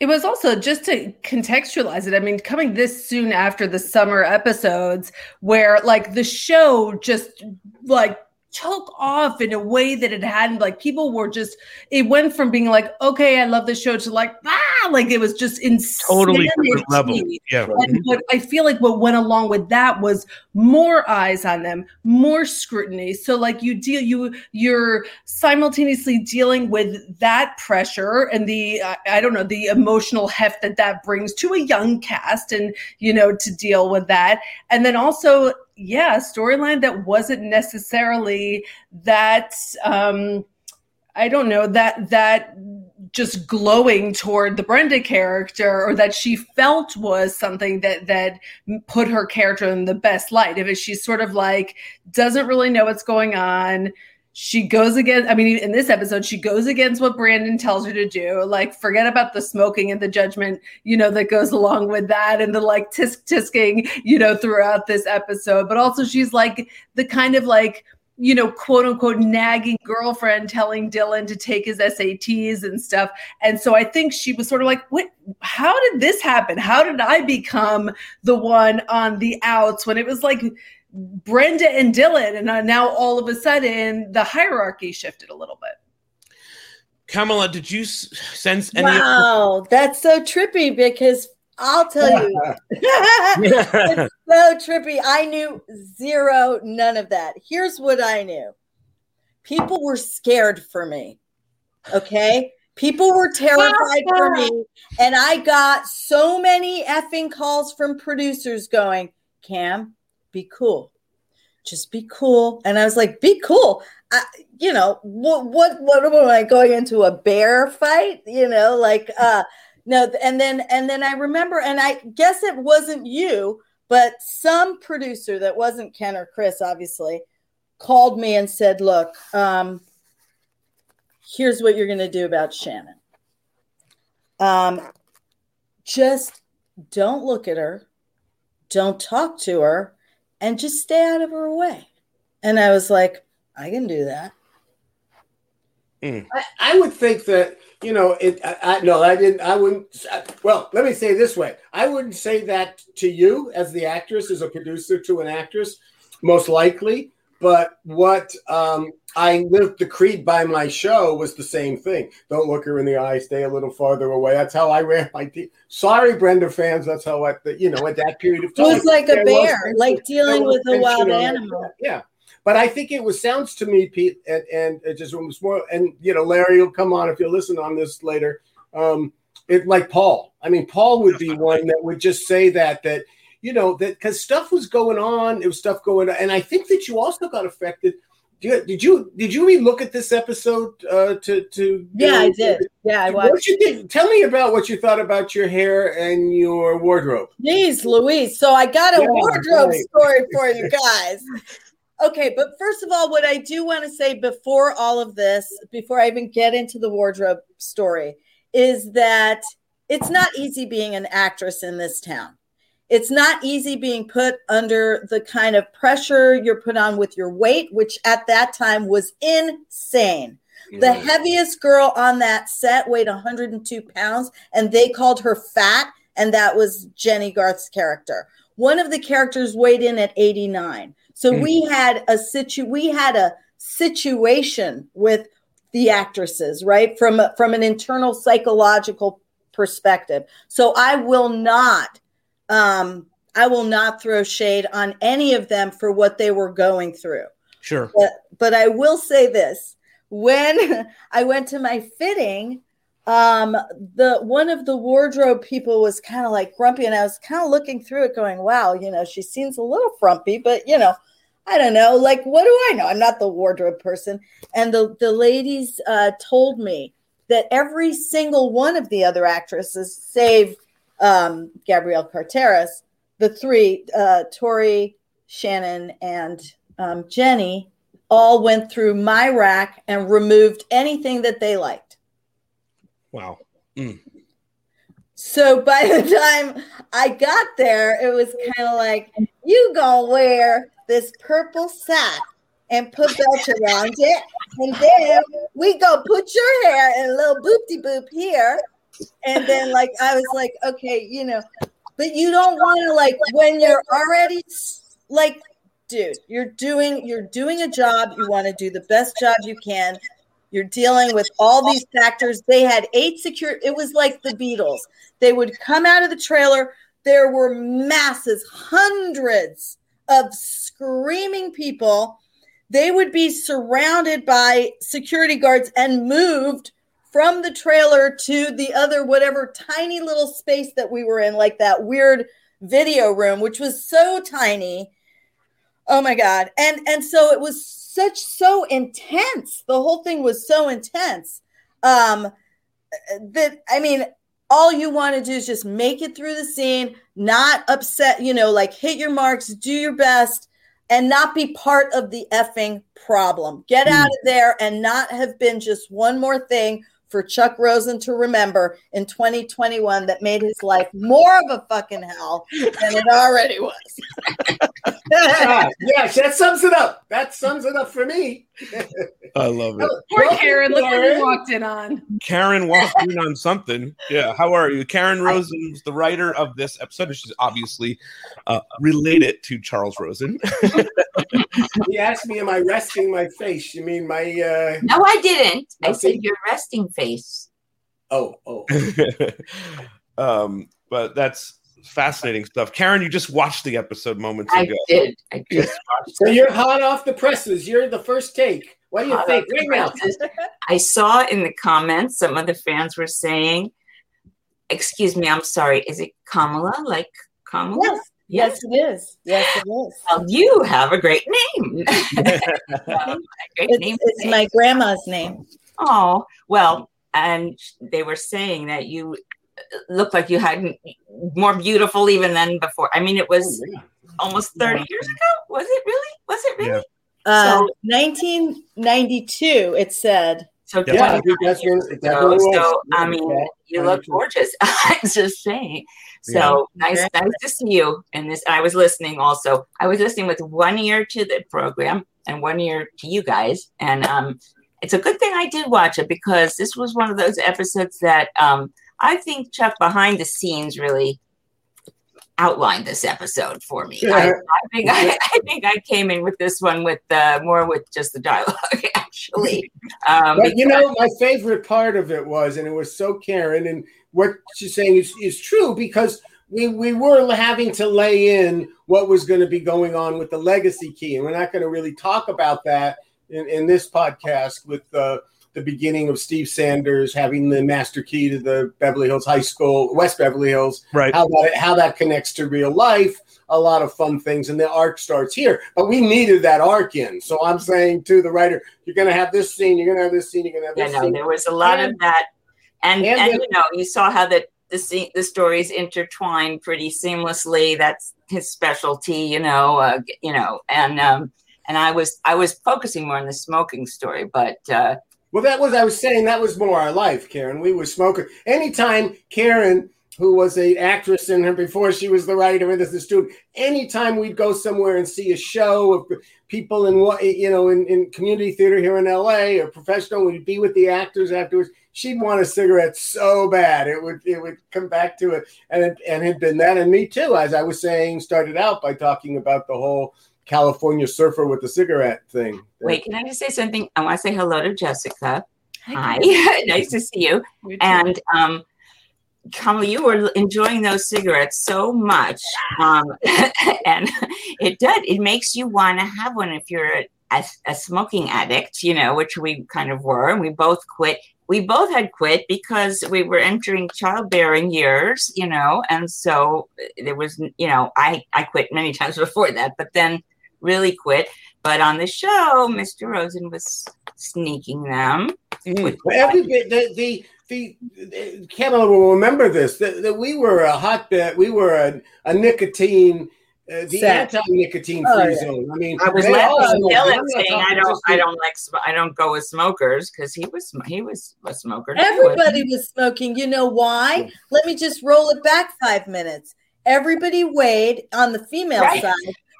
[SPEAKER 6] It was also just to contextualize it. I mean, coming this soon after the summer episodes, where like the show just like took off in a way that it hadn't like people were just it went from being like okay i love the show to like ah like it was just insane
[SPEAKER 4] Totally different level. Yeah.
[SPEAKER 6] and what I feel like what went along with that was more eyes on them, more scrutiny. So like you deal you you're simultaneously dealing with that pressure and the I don't know the emotional heft that that brings to a young cast, and you know to deal with that, and then also yeah, storyline that wasn't necessarily that. um I don't know that that just glowing toward the Brenda character or that she felt was something that that put her character in the best light. If she's sort of like doesn't really know what's going on, she goes against. I mean, in this episode, she goes against what Brandon tells her to do. Like, forget about the smoking and the judgment, you know, that goes along with that, and the like tisk tisking, you know, throughout this episode. But also, she's like the kind of like you know, quote unquote nagging girlfriend telling Dylan to take his SATs and stuff. And so I think she was sort of like, what, how did this happen? How did I become the one on the outs when it was like Brenda and Dylan? And now all of a sudden the hierarchy shifted a little bit.
[SPEAKER 4] Kamala, did you sense any?
[SPEAKER 5] Wow, that's so trippy because I'll tell you, *laughs* it's so trippy. I knew zero, none of that. Here's what I knew people were scared for me. Okay. People were terrified for me. And I got so many effing calls from producers going, Cam, be cool. Just be cool. And I was like, be cool. I, you know, what, what, what am I going into a bear fight? You know, like, uh, no, and then and then I remember, and I guess it wasn't you, but some producer that wasn't Ken or Chris, obviously, called me and said, "Look, um, here's what you're going to do about Shannon. Um, just don't look at her, don't talk to her, and just stay out of her way." And I was like, "I can do that." Mm.
[SPEAKER 2] I, I would think that you know it. I, I no, I didn't. I wouldn't. I- well, let me say it this way: I wouldn't say that to you as the actress, as a producer to an actress, most likely. But what um, I lived the creed by my show was the same thing. Don't look her in the eye. Stay a little farther away. That's how I ran my team. Sorry, Brenda fans. That's how I, you know, at that period of time It
[SPEAKER 5] was like a
[SPEAKER 2] was
[SPEAKER 5] bear, like dealing with a wild
[SPEAKER 2] that.
[SPEAKER 5] animal.
[SPEAKER 2] Yeah. But I think it was sounds to me, Pete, and, and it just was more. And you know, Larry will come on if you listen on this later. Um, it like Paul. I mean, Paul would be one that would just say that that you know that because stuff was going on, there was stuff going on, and I think that you also got affected. Did you did you, did re-look at this episode uh, to to
[SPEAKER 5] Yeah, I did. Yeah, I
[SPEAKER 2] What you think? Tell me about what you thought about your hair and your wardrobe.
[SPEAKER 5] Jeez, Louise. So I got a
[SPEAKER 2] Yeah,
[SPEAKER 5] wardrobe
[SPEAKER 2] right.
[SPEAKER 5] story for you guys. Okay, but first of all, what I do want to say before all of this, before I even get into the wardrobe story, is that it's not easy being an actress in this town. It's not easy being put under the kind of pressure you're put on with your weight, which at that time was insane. The heaviest girl on that set weighed 102 pounds, and they called her fat, and that was Jennie Garth's character. One of the characters weighed in at 89. So
[SPEAKER 2] Mm.
[SPEAKER 5] we had a situ we had a situation with the actresses, right? From a, from an internal psychological perspective. So I will not um I will not throw shade on any of them for what they were going through
[SPEAKER 4] Sure.
[SPEAKER 5] but but I will say this: when *laughs* I went to my fitting, um, the one of the wardrobe people was kind of like grumpy, and I was kind of looking through it, going, "Wow, you know, she seems a little frumpy, but you know." I don't know. Like, what do I know? I'm not the wardrobe person. And the, the ladies uh, told me that every single one of the other actresses, save um, Gabrielle Carteris, the three, uh, Tori, Shannon, and um, Jenny, all went through my rack and removed anything that they liked.
[SPEAKER 4] Wow.
[SPEAKER 5] So by the time I got there, it was kind of like, you gonna wear this purple sack and put belts around it, and then we go put your hair in a little boopty boop here. And then like I was like, okay, you know, but you don't want to like when you're already like dude, you're doing you're doing a job. You want to do the best job you can. You're dealing with all these factors. They had eight secure. It was like the Beatles. They would come out of the trailer. There were masses, hundreds of screaming people. They would be surrounded by security guards and moved from the trailer to the other whatever tiny little space that we were in, like that weird video room, which was so tiny. Oh my god. And and so it was such so intense. The whole thing was so intense. Um that I mean, all you want to do is just make it through the scene, not upset, you know, like hit your marks, do your best, and not be part of the effing problem. Get out of there and not have been just one more thing for Chuck Rosin to remember in 2021 that made his life more of a fucking hell than it already was. *laughs*
[SPEAKER 2] Yes, that sums it up. That sums it up for me.
[SPEAKER 4] I love it.
[SPEAKER 6] Poor
[SPEAKER 2] Welcome,
[SPEAKER 6] Karen, look what
[SPEAKER 2] Karen.
[SPEAKER 6] you walked in on.
[SPEAKER 4] Karen walked in on something. Yeah, how are you? Karen Rosin was the writer of this episode. She's obviously uh, related to Charles Rosin. *laughs*
[SPEAKER 2] He asked me, "Am I resting my face?" You mean my? uh
[SPEAKER 7] No, I didn't. I said your resting face.
[SPEAKER 2] Oh, oh. *laughs*
[SPEAKER 4] um, but that's fascinating stuff. Karen, you just watched the episode moments
[SPEAKER 7] I
[SPEAKER 4] ago.
[SPEAKER 7] I did. I just watched
[SPEAKER 2] So you're hot off the presses. You're the first take. What do you
[SPEAKER 7] Hot
[SPEAKER 2] think?
[SPEAKER 7] off the
[SPEAKER 2] Right *laughs* now.
[SPEAKER 7] I saw in the comments some of the fans were saying, "Excuse me, I'm sorry. Is it Kamala? Like Kamala?"
[SPEAKER 5] Yes. Yes, it is. Yes, it is.
[SPEAKER 7] Well, you have a great name. *laughs* *laughs* Um, a great
[SPEAKER 5] It's,
[SPEAKER 7] name.
[SPEAKER 5] it's my grandma's name.
[SPEAKER 7] Oh, well, and they were saying that you looked like you had more beautiful even than before. I mean, it was
[SPEAKER 2] Oh, yeah.
[SPEAKER 7] almost 30 years ago. Was it really? Was it really?
[SPEAKER 4] Yeah.
[SPEAKER 5] Uh,
[SPEAKER 7] So-
[SPEAKER 5] 1992, it said.
[SPEAKER 7] So,
[SPEAKER 4] Yeah,
[SPEAKER 2] Yeah, I
[SPEAKER 7] 20
[SPEAKER 2] that's when,
[SPEAKER 7] years
[SPEAKER 2] that's
[SPEAKER 7] ago.
[SPEAKER 2] when.
[SPEAKER 7] So, I mean,
[SPEAKER 2] yeah.
[SPEAKER 7] you look gorgeous. *laughs* I'm just saying. So nice,
[SPEAKER 5] Yeah.
[SPEAKER 7] nice to see you. And this, I was listening also. I was listening with one ear to the program and one ear to you guys. And um, it's a good thing I did watch it because this was one of those episodes that um, I think Chuck behind the scenes really outlined this episode for me. I,
[SPEAKER 2] Yeah.
[SPEAKER 7] I think I, I think I came in with this one with uh, more with just the dialogue *laughs* actually. Um,
[SPEAKER 2] But you know, my favorite part of it was, and it was so Karen, and what she's saying is, is true because we we were having to lay in what was going to be going on with the legacy key, and we're not going to really talk about that in, in this podcast with the the beginning of Steve Sanders having the master key to the Beverly Hills High School, West Beverly Hills,
[SPEAKER 4] Right.
[SPEAKER 2] how that how that connects to real life. A lot of fun things, and the arc starts here. But we needed that arc in. So I'm saying to the writer, you're going to have this scene, you're going to have this scene, you're going to have
[SPEAKER 7] Yeah,
[SPEAKER 2] this
[SPEAKER 7] no,
[SPEAKER 2] scene.
[SPEAKER 7] there was a lot of that, and
[SPEAKER 2] and
[SPEAKER 7] and,
[SPEAKER 2] the-
[SPEAKER 7] you know, you saw how the the se- the stories intertwine pretty seamlessly. That's his specialty, you know, uh, you know, and um, and I was I was focusing more on the smoking story, but uh,
[SPEAKER 2] Well, that was I was saying that was more our life, Karen. We were smoking. Anytime Karen, who was a actress in her before she was the writer and the student, anytime we'd go somewhere and see a show of people in what you know in, in community theater here in LA or professional, we'd be with the actors afterwards. She'd want a cigarette so bad it would it would come back to it, and it, and had been that, and me too. As I was saying, started out by talking about the whole California surfer with the cigarette thing.
[SPEAKER 7] wait, can I just say something? I want to say hello to Jessica. Hi,
[SPEAKER 6] Hi. *laughs*
[SPEAKER 7] nice to see you.
[SPEAKER 6] You.
[SPEAKER 7] And um, Kamala, you were enjoying those cigarettes so much, um, *laughs* and it does. It makes you want to have one if you're a, a, a smoking addict, you know, which we kind of were, and we both quit. We both had quit because we were entering childbearing years, you know, and so there was, you know, I I quit many *laughs* times before that, but then really quit. But on the show, Mr. Rosin was sneaking them.
[SPEAKER 2] Well, Every bit the the the, the Kamala will remember this that, that we were a hotbed. We were a, a nicotine. Uh, the
[SPEAKER 5] Set.
[SPEAKER 2] anti-nicotine
[SPEAKER 5] Oh,
[SPEAKER 2] free
[SPEAKER 5] yeah.
[SPEAKER 2] zone. I mean,
[SPEAKER 7] I was
[SPEAKER 2] they
[SPEAKER 7] laughing
[SPEAKER 2] I'm
[SPEAKER 7] Dylan saying, "I don't, I don't like, I don't go with smokers because he was, sm- he was a smoker.
[SPEAKER 5] Everybody
[SPEAKER 7] wasn't
[SPEAKER 5] was smoking. You know why? Let me just roll it back five minutes. Everybody weighed on the female
[SPEAKER 7] Right.
[SPEAKER 5] side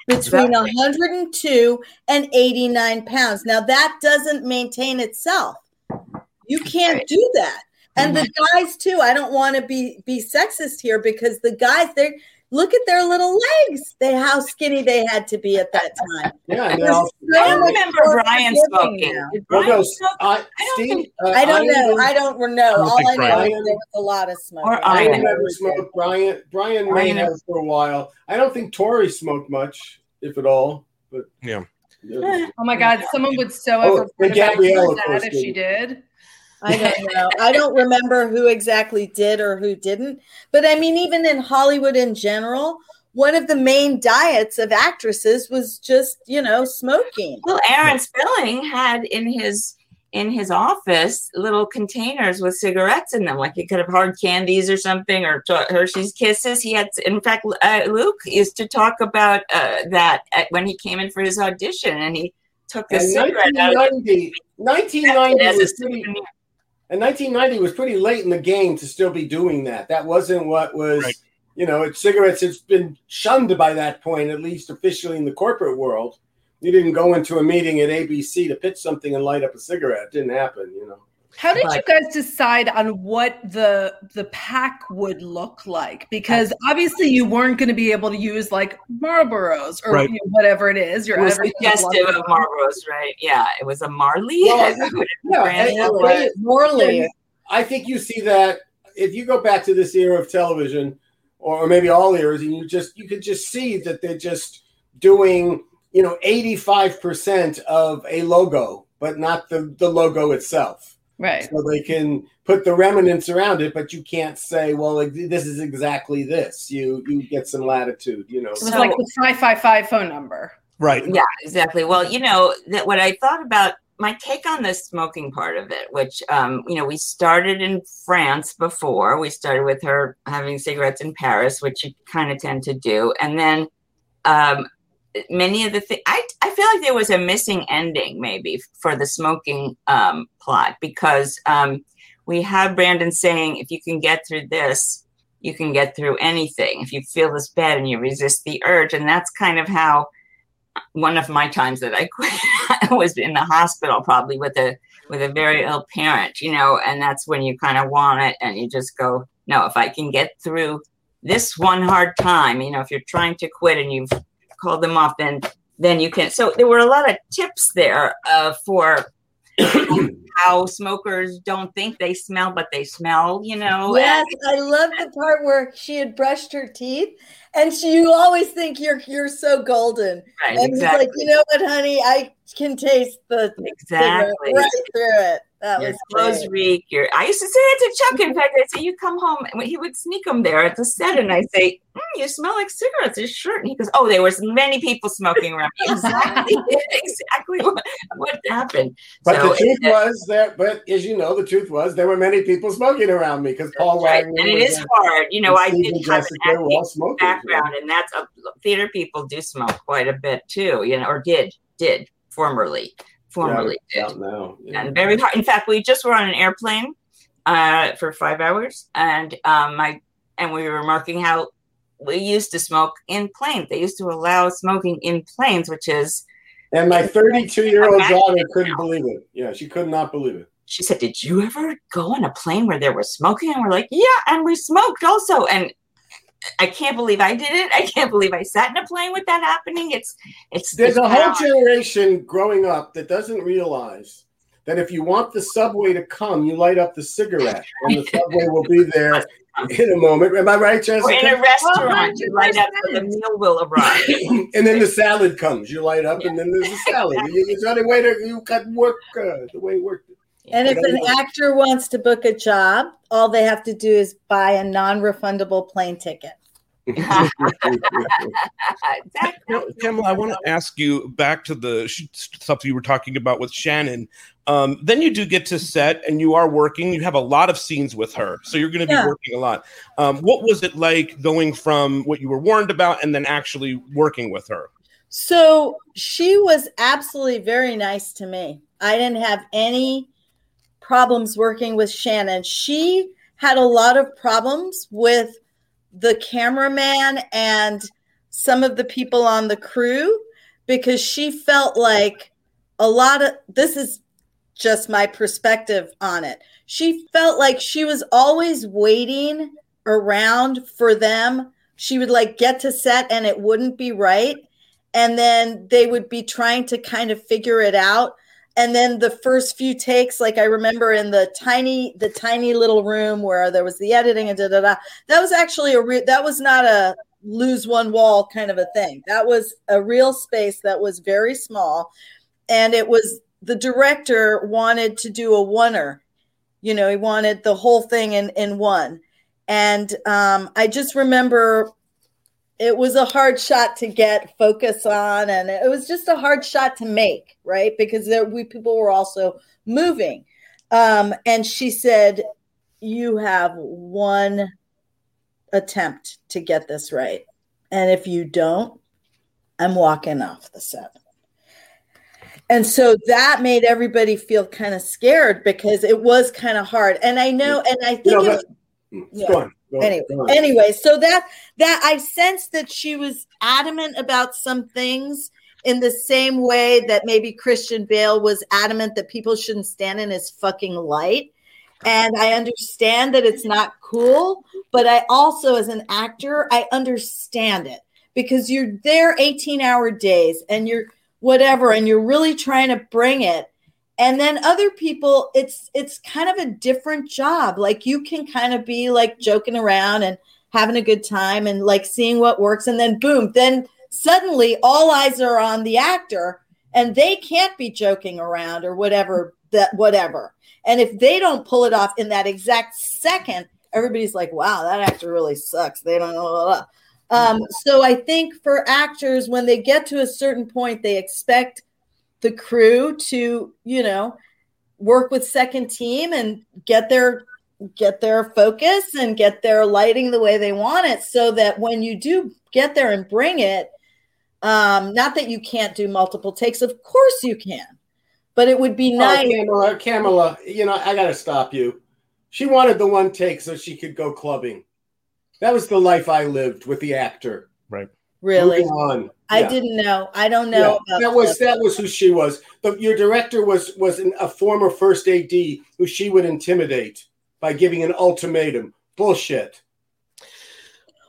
[SPEAKER 5] between 102 and 89 pounds. Now that doesn't maintain itself. You can't do that. And the mm-hmm. guys too. I don't want to be be sexist here because the guys they Look at their little legs. They how skinny they had to be at that time. *laughs*
[SPEAKER 2] Yeah, and
[SPEAKER 5] There's
[SPEAKER 2] they're all-
[SPEAKER 5] so
[SPEAKER 7] I don't
[SPEAKER 5] much
[SPEAKER 7] remember Brian smoking.
[SPEAKER 5] now.
[SPEAKER 2] Well, no,
[SPEAKER 7] smoke?
[SPEAKER 2] I,
[SPEAKER 7] I don't
[SPEAKER 2] Steve,
[SPEAKER 7] think-
[SPEAKER 2] uh,
[SPEAKER 5] I don't know.
[SPEAKER 2] even-
[SPEAKER 5] I don't know.
[SPEAKER 4] don't
[SPEAKER 5] All I know
[SPEAKER 2] Brian-
[SPEAKER 5] is there was a lot of smoke.
[SPEAKER 7] Or
[SPEAKER 2] I
[SPEAKER 7] Brian.
[SPEAKER 2] never smoked. Brian, Brian may
[SPEAKER 7] Brian-
[SPEAKER 2] have for a while. I don't think Tori smoked much, if at all. But
[SPEAKER 4] Yeah.
[SPEAKER 2] Yeah.
[SPEAKER 6] Oh my God, someone would so
[SPEAKER 2] Oh,
[SPEAKER 6] have
[SPEAKER 2] and
[SPEAKER 6] reported back to her
[SPEAKER 2] of
[SPEAKER 6] if she did.
[SPEAKER 5] I don't know. I don't remember who exactly did or who didn't. But I mean, even in Hollywood in general, one of the main diets of actresses was just, you know, smoking.
[SPEAKER 7] Well, Aaron Spelling had in his in his office little containers with cigarettes in them, like he could have hard candies or something, or to- Hershey's Kisses. He had, in fact, uh, Luke used to talk about uh, that at, when he came in for his audition, and he took the
[SPEAKER 2] And
[SPEAKER 7] cigarette out. of
[SPEAKER 2] 1990, 1990 was pretty,
[SPEAKER 7] souvenir.
[SPEAKER 2] And 1990 was pretty late in the game to still be doing that. That wasn't what was,
[SPEAKER 4] Right.
[SPEAKER 2] you know, it, cigarettes It's been shunned by that point, at least officially in the corporate world. You didn't go into a meeting at ABC to pitch something and light up a cigarette. It didn't happen, you know.
[SPEAKER 6] How did you guys decide on what the the pack would look like? Because obviously you weren't going to be able to use like Marlboros or
[SPEAKER 4] Right.
[SPEAKER 6] you know, whatever it is. Your
[SPEAKER 7] It was
[SPEAKER 6] average
[SPEAKER 7] suggestive of Marlboros, right? Yeah, it was a Marley.
[SPEAKER 2] Well, *laughs* Yeah,
[SPEAKER 7] Brand
[SPEAKER 2] and-
[SPEAKER 7] new
[SPEAKER 2] and
[SPEAKER 7] one.
[SPEAKER 2] they-
[SPEAKER 5] Morley.
[SPEAKER 2] I think you see that if you go back to this era of television, or, or maybe all eras, and you just you could just see that they're just doing you know eighty five percent of a logo, but not the the logo itself.
[SPEAKER 6] Right.
[SPEAKER 2] So they can put the remnants around it, but you can't say, well, like, this is exactly this. You you get some latitude, you know.
[SPEAKER 6] It was
[SPEAKER 7] So-
[SPEAKER 6] like the 555 phone number.
[SPEAKER 4] Right.
[SPEAKER 7] Yeah, exactly. Well, you know that what I thought about my take on the smoking part of it, which um, you know, we started in France before. We started with her having cigarettes in Paris, which you kind of tend to do, and then um, many of the things. I I feel like there was a missing ending maybe for the smoking um, plot because um, we have Brandon saying, if you can get through this, you can get through anything. If you feel this bad and you resist the urge, and that's kind of how one of my times that I quit I *laughs* was in the hospital probably with a with a very ill parent, you know, and that's when you kind of want it and you just go, no, if I can get through this one hard time, you know, if you're trying to quit and you've called them off, then then you can. So there were a lot of tips there uh, for *coughs* how smokers don't think they smell, but they smell, you know.
[SPEAKER 5] Yes, I love the part where she had brushed her teeth, and she you always think you're you're so golden,
[SPEAKER 7] Right,
[SPEAKER 5] and he's
[SPEAKER 7] exactly.
[SPEAKER 5] like, you know what, honey, I can taste the
[SPEAKER 7] Exactly.
[SPEAKER 5] right through it. That
[SPEAKER 7] your
[SPEAKER 5] was
[SPEAKER 7] clothes
[SPEAKER 5] great.
[SPEAKER 7] reek. Your I used to say it to Chuck. In fact, I'd say, "You come home," and he would sneak them there at the set, and I'd say, mm, "You smell like cigarettes." His shirt, and he goes, "Oh, there was many people smoking around." me." *laughs* Exactly, *laughs* exactly what, what happened.
[SPEAKER 2] But
[SPEAKER 7] So,
[SPEAKER 2] the truth
[SPEAKER 7] it-
[SPEAKER 2] was there. But as you know, the truth was there were many people smoking around me because Paul
[SPEAKER 7] right,
[SPEAKER 2] Wagner
[SPEAKER 7] and it
[SPEAKER 2] was
[SPEAKER 7] hard. You know, I did
[SPEAKER 2] and
[SPEAKER 7] have an
[SPEAKER 2] Jessica were all
[SPEAKER 7] acting
[SPEAKER 2] smokers,
[SPEAKER 7] background, and that's a theater people do smoke quite a bit too. You know, or did did formerly formerly
[SPEAKER 2] Yeah,
[SPEAKER 7] did.
[SPEAKER 2] now. yeah.
[SPEAKER 7] and very hard. In fact, we just were on an airplane uh, for five hours, and um, I and we were remarking how we used to smoke in planes. They used to allow smoking in planes, which is
[SPEAKER 2] And my 32 year old daughter couldn't
[SPEAKER 7] now.
[SPEAKER 2] believe it. Yeah, she could not believe it.
[SPEAKER 7] she said, "Did you ever go on a plane where there was smoking?" And we're like, "Yeah," and we smoked also, and. I can't believe I did it. I can't believe I sat in a plane with that happening. It's it's
[SPEAKER 2] There's
[SPEAKER 7] it's
[SPEAKER 2] a whole
[SPEAKER 7] power.
[SPEAKER 2] generation growing up that doesn't realize that if you want the subway to come, you light up the cigarette, and the subway will be there in a moment. Am I right,
[SPEAKER 7] or in a
[SPEAKER 2] Jessica?
[SPEAKER 7] restaurant. You light up so the meal will arrive. *laughs*
[SPEAKER 2] and then the salad comes. You light up, and then there's a salad. You- It's the only way to you got work uh, the way it worked.
[SPEAKER 5] And if an actor wants to book a job, all they have to do is buy a non-refundable plane ticket. *laughs*
[SPEAKER 7] exactly.
[SPEAKER 4] Now, Pamela, I want to ask you back to the sh- stuff you were talking about with Shannon. Um, then you do get to set and you are working. You have a lot of scenes with her, so you're going to be
[SPEAKER 5] Yeah.
[SPEAKER 4] working a lot. Um, what was it like going from what you were warned about and then actually working with her?
[SPEAKER 5] So she was absolutely very nice to me. I didn't have any problems working with Shannon. She had a lot of problems with the cameraman and some of the people on the crew because she felt like a lot of this is just my perspective on it. She felt like she was always waiting around for them she would like get to set and it wouldn't be right and then they would be trying to kind of figure it out and then the first few takes like i remember in the tiny the tiny little room where there was the editing and da da da that was actually a real that was not a lose one wall kind of a thing. That was a real space that was very small. And it was the director wanted to do a oneer. You know he wanted the whole thing in in one. And um, i just remember it was a hard shot to get focus on and it was just a hard shot to make right? Because there we people were also moving. Um, and she said you have one attempt to get this right and if you don't i'm walking off the set. And so that made everybody feel kind of scared because it was kind of hard. And i know and i think
[SPEAKER 2] You know,
[SPEAKER 5] was-
[SPEAKER 2] mm,
[SPEAKER 5] Yeah.
[SPEAKER 2] Go on. Go
[SPEAKER 5] anyway,
[SPEAKER 2] go
[SPEAKER 5] anyway, so that that I sensed that she was adamant about some things in the same way that maybe Christian Bale was adamant that people shouldn't stand in his fucking light. And I understand that it's not cool, but I also, as an actor, I understand it because you're there 18 hour days and you're whatever, and you're really trying to bring it and then other people it's it's kind of a different job. Like you can kind of be like joking around and having a good time and like seeing what works and then boom then suddenly all eyes are on the actor and they can't be joking around or whatever that whatever. And if they don't pull it off in that exact second everybody's like wow that actor really sucks. They don't know blah, blah, um, so i think for actors when they get to a certain point they expect the crew to you know work with second team and get their get their focus and get their lighting the way they want it so that when you do get there and bring it um not that you can't do multiple takes of course you can but it would be
[SPEAKER 2] Oh,
[SPEAKER 5] nice
[SPEAKER 2] Kamala, Kamala, you know, I got to stop you. She wanted the one take so she could go clubbing. That was the life I lived with the actor.
[SPEAKER 4] Right.
[SPEAKER 5] Really
[SPEAKER 2] Moving on.
[SPEAKER 5] i
[SPEAKER 2] Yeah.
[SPEAKER 5] didn't know i don't
[SPEAKER 2] Yeah,
[SPEAKER 5] know about
[SPEAKER 2] that was that was who she was. But your director was was an, a former first AD who she would intimidate by giving an ultimatum. Bullshit.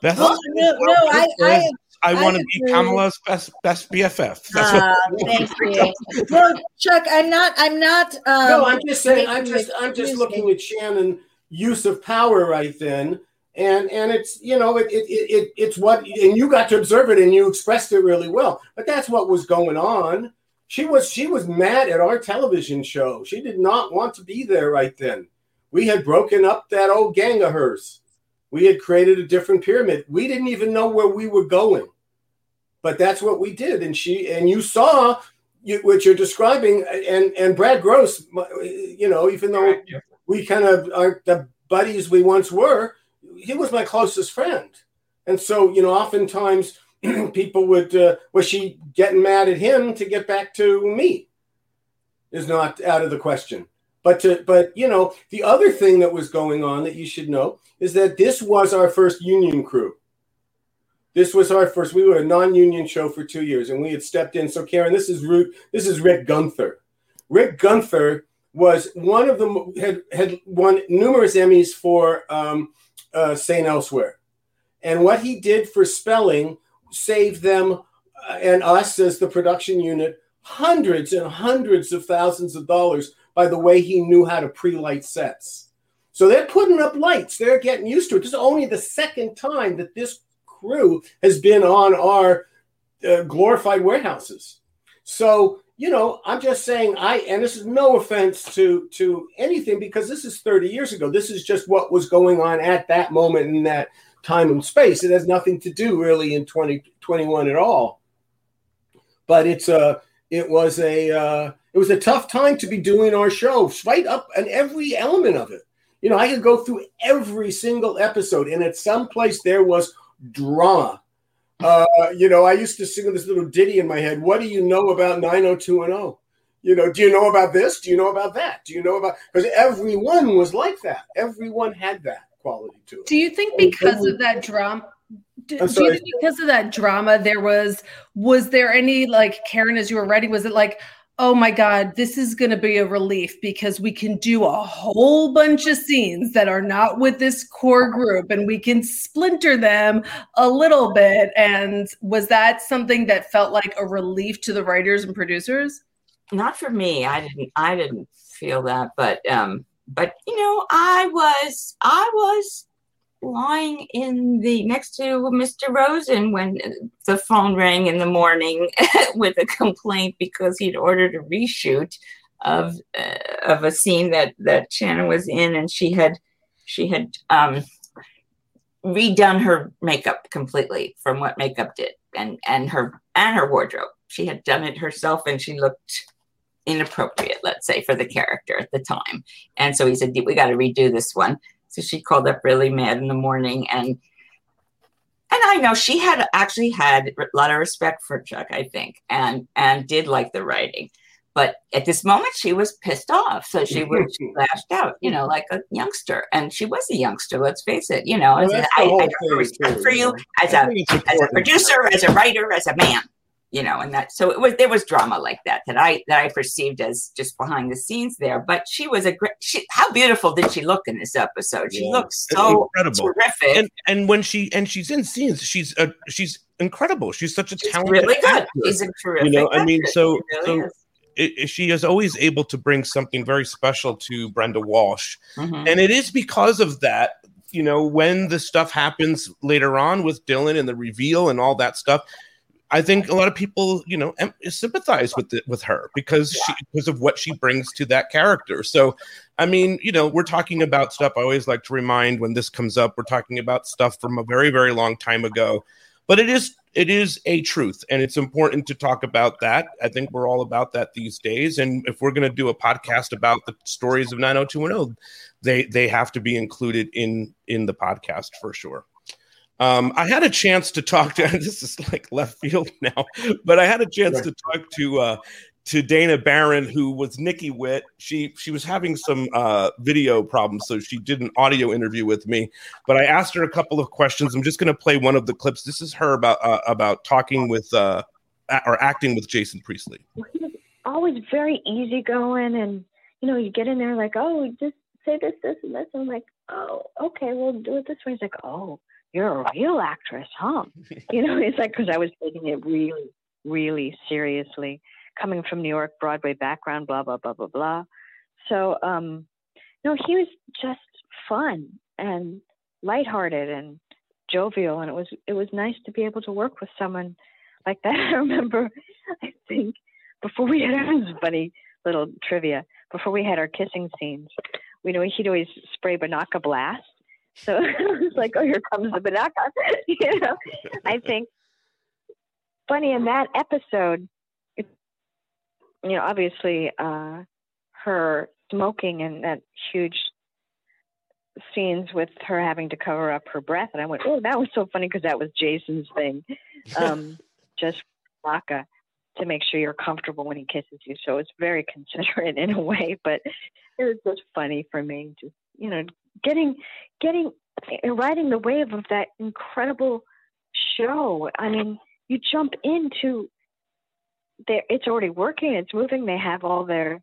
[SPEAKER 4] Beth,
[SPEAKER 5] Well, no, no, I, I
[SPEAKER 4] I
[SPEAKER 5] I
[SPEAKER 4] want to be
[SPEAKER 5] agree.
[SPEAKER 4] Kamala's best best BFF. That's what
[SPEAKER 5] uh, thank you. No, Chuck, I'm not. I'm not. Um,
[SPEAKER 2] no, I'm just saying. I'm just I'm just looking at Shannon use of power right then, and and it's you know it it, it it it's what and you got to observe it and you expressed it really well. But that's what was going on. She was she was mad at our television show. She did not want to be there right then. We had broken up that old gang of hers. We had created a different pyramid. We didn't even know where we were going, but that's what we did. And she and you saw you, what you're describing, and and Brad Gross, you know, even though we kind of are the buddies we once were, he was my closest friend, and so you know, oftentimes *clears throat* people would uh, was she getting mad at him to get back to me is not out of the question. But to, but you know, the other thing that was going on that you should know is that this was our first union crew. This was our first. We were a non-union show for two years, and we had stepped in. So, Karen, this is Root. This is Rick Gunther. Rick Gunther was one of them. Had had won numerous Emmys for um, uh, Saint Elsewhere, and what he did for Spelling saved them uh, and us as the production unit hundreds and hundreds of thousands of dollars by the way he knew how to pre-light sets. So they're putting up lights. They're getting used to it. This is only the second time that this crew has been on our uh, glorified warehouses. So you know, I'm just saying. I and this is no offense to to anything because this is 30 years ago. This is just what was going on at that moment in that time and space. It has nothing to do really in 2021 at all. But it's a it was a uh, it was a tough time to be doing our show right up and every element of it. You know, I could go through every single episode, and at some place there was drama. Uh, you know, I used to sing this little ditty in my head. What do you know about 90210? You know, do you know about this? Do you know about that? Do you know about because everyone was like that. Everyone had that quality to it.
[SPEAKER 6] Do you think because of that drama? Do, do you think because of that drama, there was was there any like Karen as you were writing? Was it like, oh my God, this is going to be a relief because we can do a whole bunch of scenes that are not with this core group and we can splinter them a little bit. And was that something that felt like a relief to the writers and producers?
[SPEAKER 7] Not for me. I didn't. I didn't feel that, but um, but you know, I was. I was lying in the next to Mr. Rosin when the phone rang in the morning *laughs* with a complaint because he'd ordered a reshoot of uh, of a scene that that Shannon was in, and she had she had um, redone her makeup completely from what makeup did, and and her and her wardrobe. She had done it herself, and she looked inappropriate, let's say, for the character at the time. And so he said, "We got to redo this one." So she called up really mad in the morning and and I know she had actually had a lot of respect for Chuck, I think, and and did like the writing. But at this moment, she was pissed off, so she was she *laughs* lashed out, you know, like a youngster, and she was a youngster. Let's face it, you know.
[SPEAKER 2] Well,
[SPEAKER 7] I, I have
[SPEAKER 2] thing,
[SPEAKER 7] respect for
[SPEAKER 2] you
[SPEAKER 7] as a, as a producer, as a writer, as a man, you know, and that so it was there was drama like that that I that I perceived as just behind the scenes there. But she was a great. She, how beautiful did she look in this episode? She
[SPEAKER 2] Yeah.
[SPEAKER 7] looks so
[SPEAKER 4] Incredible.
[SPEAKER 7] terrific.
[SPEAKER 4] and and when she and she's in scenes, she's a she's incredible. She's such a
[SPEAKER 7] She's
[SPEAKER 4] talented
[SPEAKER 7] really good.
[SPEAKER 4] actor.
[SPEAKER 7] She's a terrific.
[SPEAKER 4] You know, I mean, so-
[SPEAKER 7] She really
[SPEAKER 4] so-
[SPEAKER 7] is.
[SPEAKER 4] It- it- she is always able to bring something very special to Brenda Walsh,
[SPEAKER 7] Mhm.
[SPEAKER 4] and it is because of that. You know, when the stuff happens later on with Dylan and the reveal and all that stuff, I think a lot of people, you know, sympathize with it with her because she because of what she brings to that character. So, I mean, you know, we're talking about stuff. I always like to remind when this comes up, we're talking about stuff from a very very long time ago, but it is it is a truth, and it's important to talk about that. I think we're all about that these days, and if we're going to do a podcast about the stories of 90210, they they have to be included in in the podcast for sure. Um, I had a chance to talk to *laughs* this is like left field *laughs* now, but I had a chance
[SPEAKER 2] Right.
[SPEAKER 4] to talk to uh, to Dana Barron, who was Nikki Witt. She she was having some uh, video problems, so she did an audio interview with me. But I asked her a couple of questions. I'm just going to play one of the clips. This is her about uh, about talking with uh, a- or acting with Jason Priestley.
[SPEAKER 8] he was always very easygoing and you know you get in there like oh just say this this and this and i'm like oh okay we'll do it this way he's like oh you're a real actress huh? *laughs* You know it's like because i was taking it really really seriously coming from new york broadway background blah blah blah blah blah. So um no he was just fun and lighthearted and jovial and it was it was nice to be able to work with someone like that. *laughs* I remember i think before we had *laughs* our funny little trivia before we had our kissing scenes we know he'd always spray Binaca blast so *laughs* it was like oh here comes the Binaca *laughs* you know i think funny in that episode it, you know obviously uh her smoking and that huge scenes with her having to cover up her breath and i went oh that was so funny because that was jason's thing *laughs* um just Binaca to make sure you're comfortable when he kisses you. So it's very considerate in a way, but it was just funny for me. Just you know, getting getting riding the wave of that incredible show. I mean, you jump into there. It's already working. It's moving. They have all their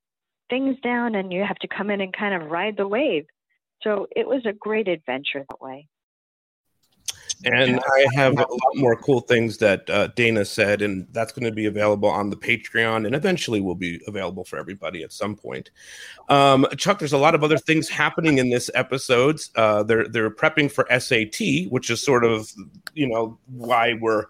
[SPEAKER 8] things down, and you have to come in and kind of ride the wave. So it was a great adventure that way.
[SPEAKER 4] And I have a lot more cool things that uh, Dana said, and that's going to be available on the Patreon, and eventually will be available for everybody at some point. Um, Chuck, there's a lot of other things happening in this episode. Uh, they're they're prepping for SAT, which is sort of you know why we're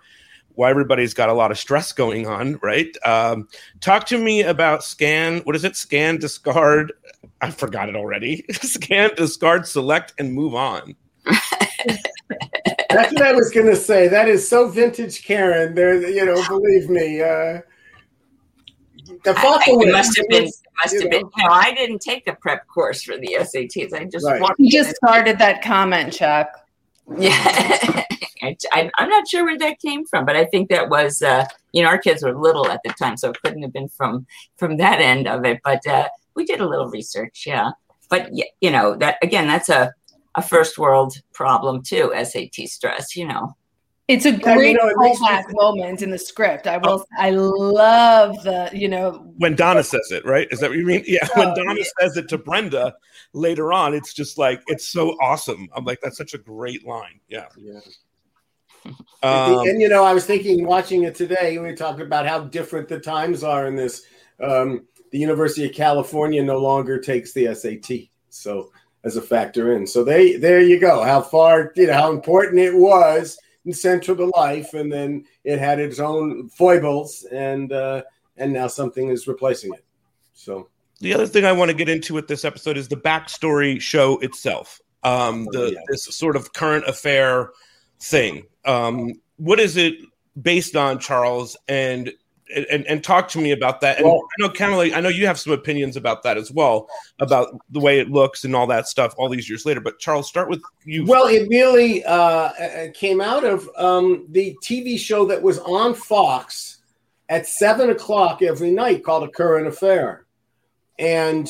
[SPEAKER 4] why everybody's got a lot of stress going on, right? Um, talk to me about scan. What is it? Scan, discard. I forgot it already. *laughs* scan, discard, select, and move on. *laughs*
[SPEAKER 2] That's what I was going to say. That is so vintage, Karen. There, you know, believe me. Uh, the
[SPEAKER 7] I,
[SPEAKER 2] fossil
[SPEAKER 7] it must have been.
[SPEAKER 2] was,
[SPEAKER 7] Must
[SPEAKER 2] you
[SPEAKER 7] have been.
[SPEAKER 2] know.
[SPEAKER 7] No, I didn't take the prep course for the SATs. I just
[SPEAKER 2] Right.
[SPEAKER 7] walked
[SPEAKER 6] You just started that comment, Chuck.
[SPEAKER 7] Yeah, *laughs* I, I, I'm not sure where that came from, but I think that was, uh, you know, our kids were little at the time, so it couldn't have been from from that end of it. But uh, we did a little research, yeah. But y- you know, that again, that's a a first world problem too. SAT stress, you know.
[SPEAKER 6] It's a
[SPEAKER 2] you
[SPEAKER 6] great
[SPEAKER 2] know, it makes
[SPEAKER 6] callback moment in the script. I will. I love the. You know,
[SPEAKER 4] when Donna says it, right? Is that what you mean? Yeah, when
[SPEAKER 6] Oh,
[SPEAKER 4] Donna says it to Brenda later on, it's just like it's so awesome. I'm like, that's such a great line. Yeah.
[SPEAKER 2] Yeah.
[SPEAKER 4] Um,
[SPEAKER 2] and you know, I was thinking, watching it today, we talked about how different the times are in this. Um, the University of California no longer takes the SAT, so as a factor in. So they, there you go. How far, you know, how important it was and central to life, and then it had its own foibles, and uh, and now something is replacing it. So
[SPEAKER 4] the other thing I want to get into with this episode is the backstory show itself. Um, the
[SPEAKER 2] yeah.
[SPEAKER 4] this sort of current affair thing. Um, what is it based on, Charles? And and, and talk to me about that. And
[SPEAKER 2] Well-
[SPEAKER 4] I know, Kamala, I know you have some opinions about that as well, about the way it looks and all that stuff. All these years later, but Charles, start with you.
[SPEAKER 2] Well, it really uh, uh, came out of um, the TV show that was on Fox at seven o'clock every night called A Current Affair. And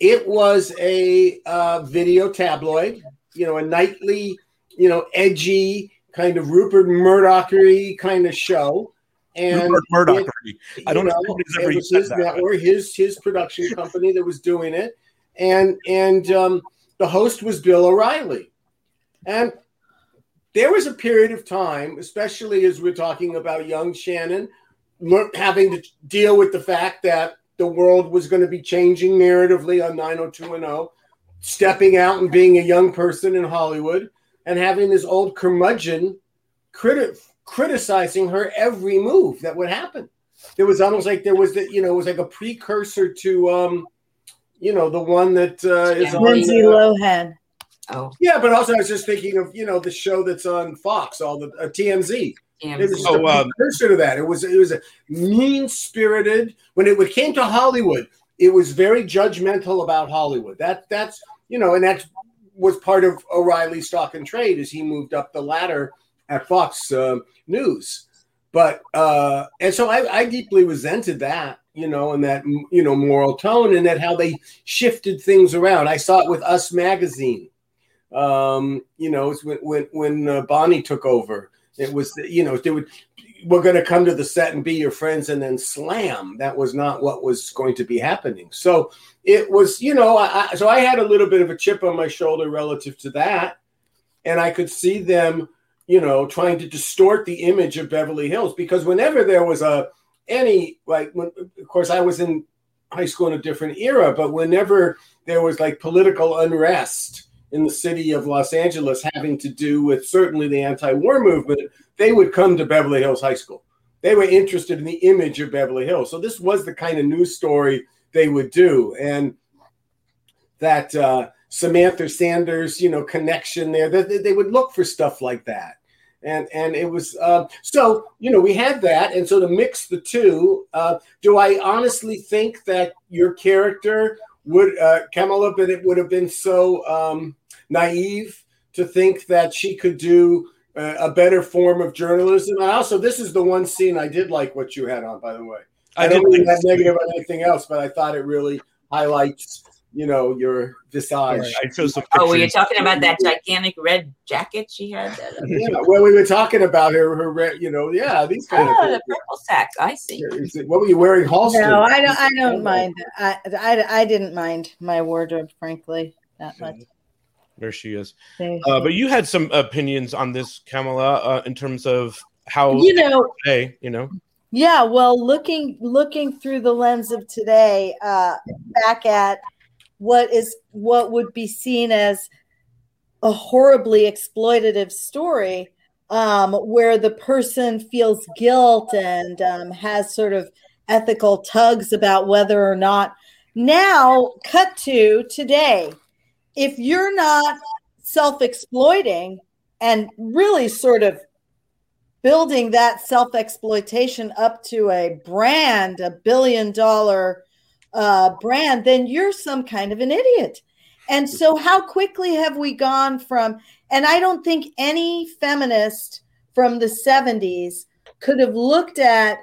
[SPEAKER 2] it was a uh, video tabloid, you know, a nightly, you know, edgy kind of Rupert Murdochery kind of show. And
[SPEAKER 4] Murdoch.
[SPEAKER 2] it-
[SPEAKER 4] I don't
[SPEAKER 2] you
[SPEAKER 4] know ever
[SPEAKER 2] it was his
[SPEAKER 4] that,
[SPEAKER 2] network, his his production company that was doing it, and and um, the host was Bill O'Reilly, and there was a period of time, especially as we're talking about young Shannon, having to deal with the fact that the world was going to be changing narratively on 90210, stepping out and being a young person in Hollywood, and having this old curmudgeon criti- criticizing her every move that would happen. There was almost like there was the, you know, it was like a precursor to, um, you know, the one that uh, is
[SPEAKER 7] Yeah.
[SPEAKER 2] on.
[SPEAKER 5] Lindsay
[SPEAKER 2] uh,
[SPEAKER 5] Lohan.
[SPEAKER 7] Oh,
[SPEAKER 2] yeah, but also I was just thinking of you know the show that's on Fox, all the uh, TMZ. It was
[SPEAKER 4] Oh,
[SPEAKER 2] a
[SPEAKER 4] um,
[SPEAKER 2] precursor to that. It was it was a mean spirited. When it came to Hollywood, it was very judgmental about Hollywood. That that's you know, and that was part of O'Reilly's stock and trade as he moved up the ladder at Fox uh, News. But uh, and so I, I deeply resented that, you know, and that you know moral tone, and that how they shifted things around. I saw it with Us Magazine. Um, you know, when when when uh, Bonnie took over, it was you know they would we're going to come to the set and be your friends and then slam. That was not what was going to be happening. So it was, you know, I- so I had a little bit of a chip on my shoulder relative to that, and I could see them, you know, trying to distort the image of Beverly Hills because whenever there was a any like, when, of course, I was in high school in a different era, but whenever there was like political unrest in the city of Los Angeles having to do with certainly the anti-war movement, they would come to Beverly Hills High School. They were interested in the image of Beverly Hills. So this was the kind of news story they would do. And that uh, Samantha Sanders, you know, connection there, that they would look for stuff like that. And and it was uh, so you know we had that, and so to mix the two, uh, do I honestly think that your character would uh, Kamala, but it would have been so um, naive to think that she could do uh, a better form of journalism. And also, this is the one scene I did like what you had on, by the way. I,
[SPEAKER 4] I
[SPEAKER 2] don't
[SPEAKER 4] did
[SPEAKER 2] mean that negative on anything else, but I thought it really highlights, you know, your visage.
[SPEAKER 4] I chose some
[SPEAKER 7] oh, were you talking about that gigantic red jacket she had? *laughs*
[SPEAKER 2] Yeah, well, we were talking about her, her, re- you know, yeah, these kind
[SPEAKER 7] Oh,
[SPEAKER 2] of
[SPEAKER 7] the purple sack. I see.
[SPEAKER 2] Is it- What were you wearing, Halston?
[SPEAKER 5] No, I don't. I don't mind. I, I, I didn't mind my wardrobe, frankly, that much.
[SPEAKER 4] There she is.
[SPEAKER 5] Thank
[SPEAKER 4] Uh,
[SPEAKER 5] you.
[SPEAKER 4] but you had some opinions on this, Kamala, uh, in terms of how
[SPEAKER 5] you know,
[SPEAKER 4] today, you know.
[SPEAKER 5] Yeah, well, looking looking through the lens of today, uh, back at what is what would be seen as a horribly exploitative story, um, where the person feels guilt and um, has sort of ethical tugs about whether or not. Now, cut to today. If you're not self exploiting and really sort of building that self exploitation up to a brand, a billion dollar uh, brand, then you're some kind of an idiot. And so, how quickly have we gone from, and I don't think any feminist from the 70s could have looked at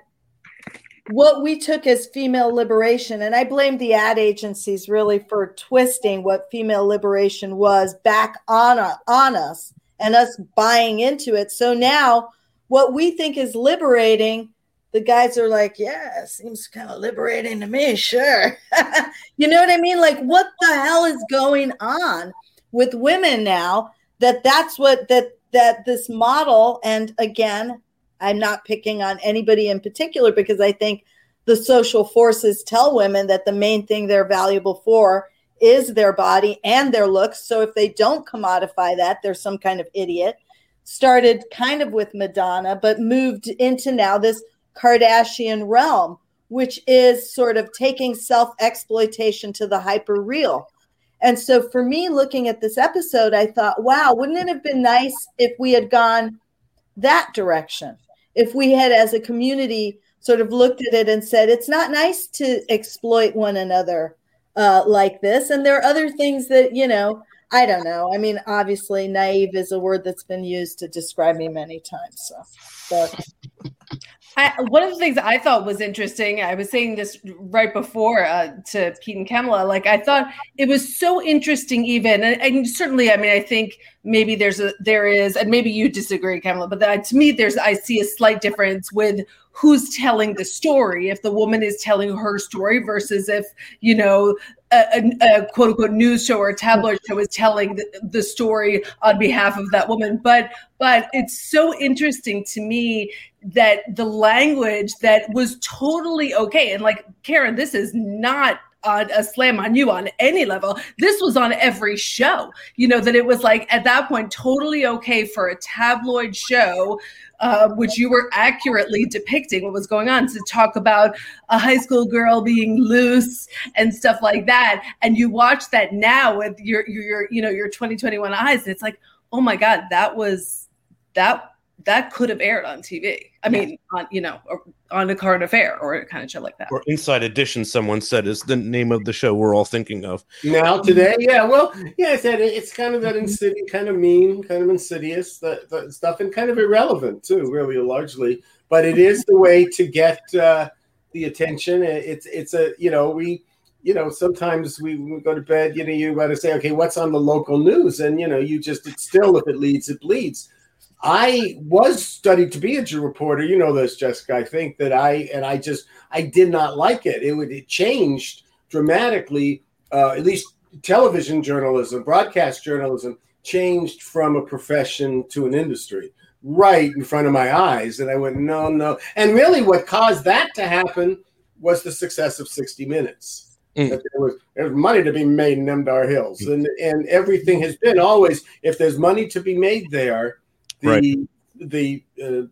[SPEAKER 5] what we took as female liberation. And I blame the ad agencies really for twisting what female liberation was back on, on us and us buying into it. So now what we think is liberating, the guys are like, yeah, seems kind of liberating to me, sure. *laughs* you know what I mean? Like, what the hell is going on with women now? That that's what that that this model, and again, I'm not picking on anybody in particular because I think the social forces tell women that the main thing they're valuable for is their body and their looks. So if they don't commodify that, they're some kind of idiot. Started kind of with Madonna, but moved into now this Kardashian realm, which is sort of taking self exploitation to the hyper real. And so for me, looking at this episode, I thought, wow, wouldn't it have been nice if we had gone that direction? If we had, as a community, sort of looked at it and said, it's not nice to exploit one another uh, like this. And there are other things that, you know, I don't know. I mean, obviously, naive is a word that's been used to describe me many times. So, but
[SPEAKER 6] I, one of the things I thought was interesting, I was saying this right before uh, to Pete and Kamala, like I thought it was so interesting, even, and, and, certainly, I mean, I think maybe there's a, there is, and maybe you disagree, Kamala, but that, to me, there's, I see a slight difference with who's telling the story. If the woman is telling her story versus if, you know, a, a, quote unquote news show or a tabloid show is telling the, the, story on behalf of that woman. But but it's so interesting to me that the language that was totally okay and like Karen, this is not on a slam on you on any level. This was on every show. You know that it was like at that point totally okay for a tabloid show uh, which you were accurately depicting what was going on to talk about a high school girl being loose and stuff like that. And you watch that now with your your you know your 2021 eyes, and it's like, oh my god, that was that that could have aired on TV. I mean, on you know, on a current affair or a kind of show like that.
[SPEAKER 4] Or Inside Edition, someone said is the name of the show we're all thinking of.
[SPEAKER 2] Now today, yeah, well, yeah, I said it's kind of that insidious, kind of mean, kind of insidious, that, that stuff, and kind of irrelevant too, really, largely. But it is the way to get uh, the attention. It's it's a you know we you know, sometimes we, we go to bed, you know, you got to say, okay, what's on the local news? And, you know, you just, it's still, if it leads, it bleeds. I was studied to be a Jew reporter. You know this, Jessica. I think that I and I just I did not like it. It would it changed dramatically. Uh, at least television journalism, broadcast journalism changed from a profession to an industry right in front of my eyes. And I went, no, no. And really, what caused that to happen was the success of 60 Minutes. Mm. There, was, there was money to be made in Nemdar Hills, and and everything has been always if there's money to be made there the right. the uh,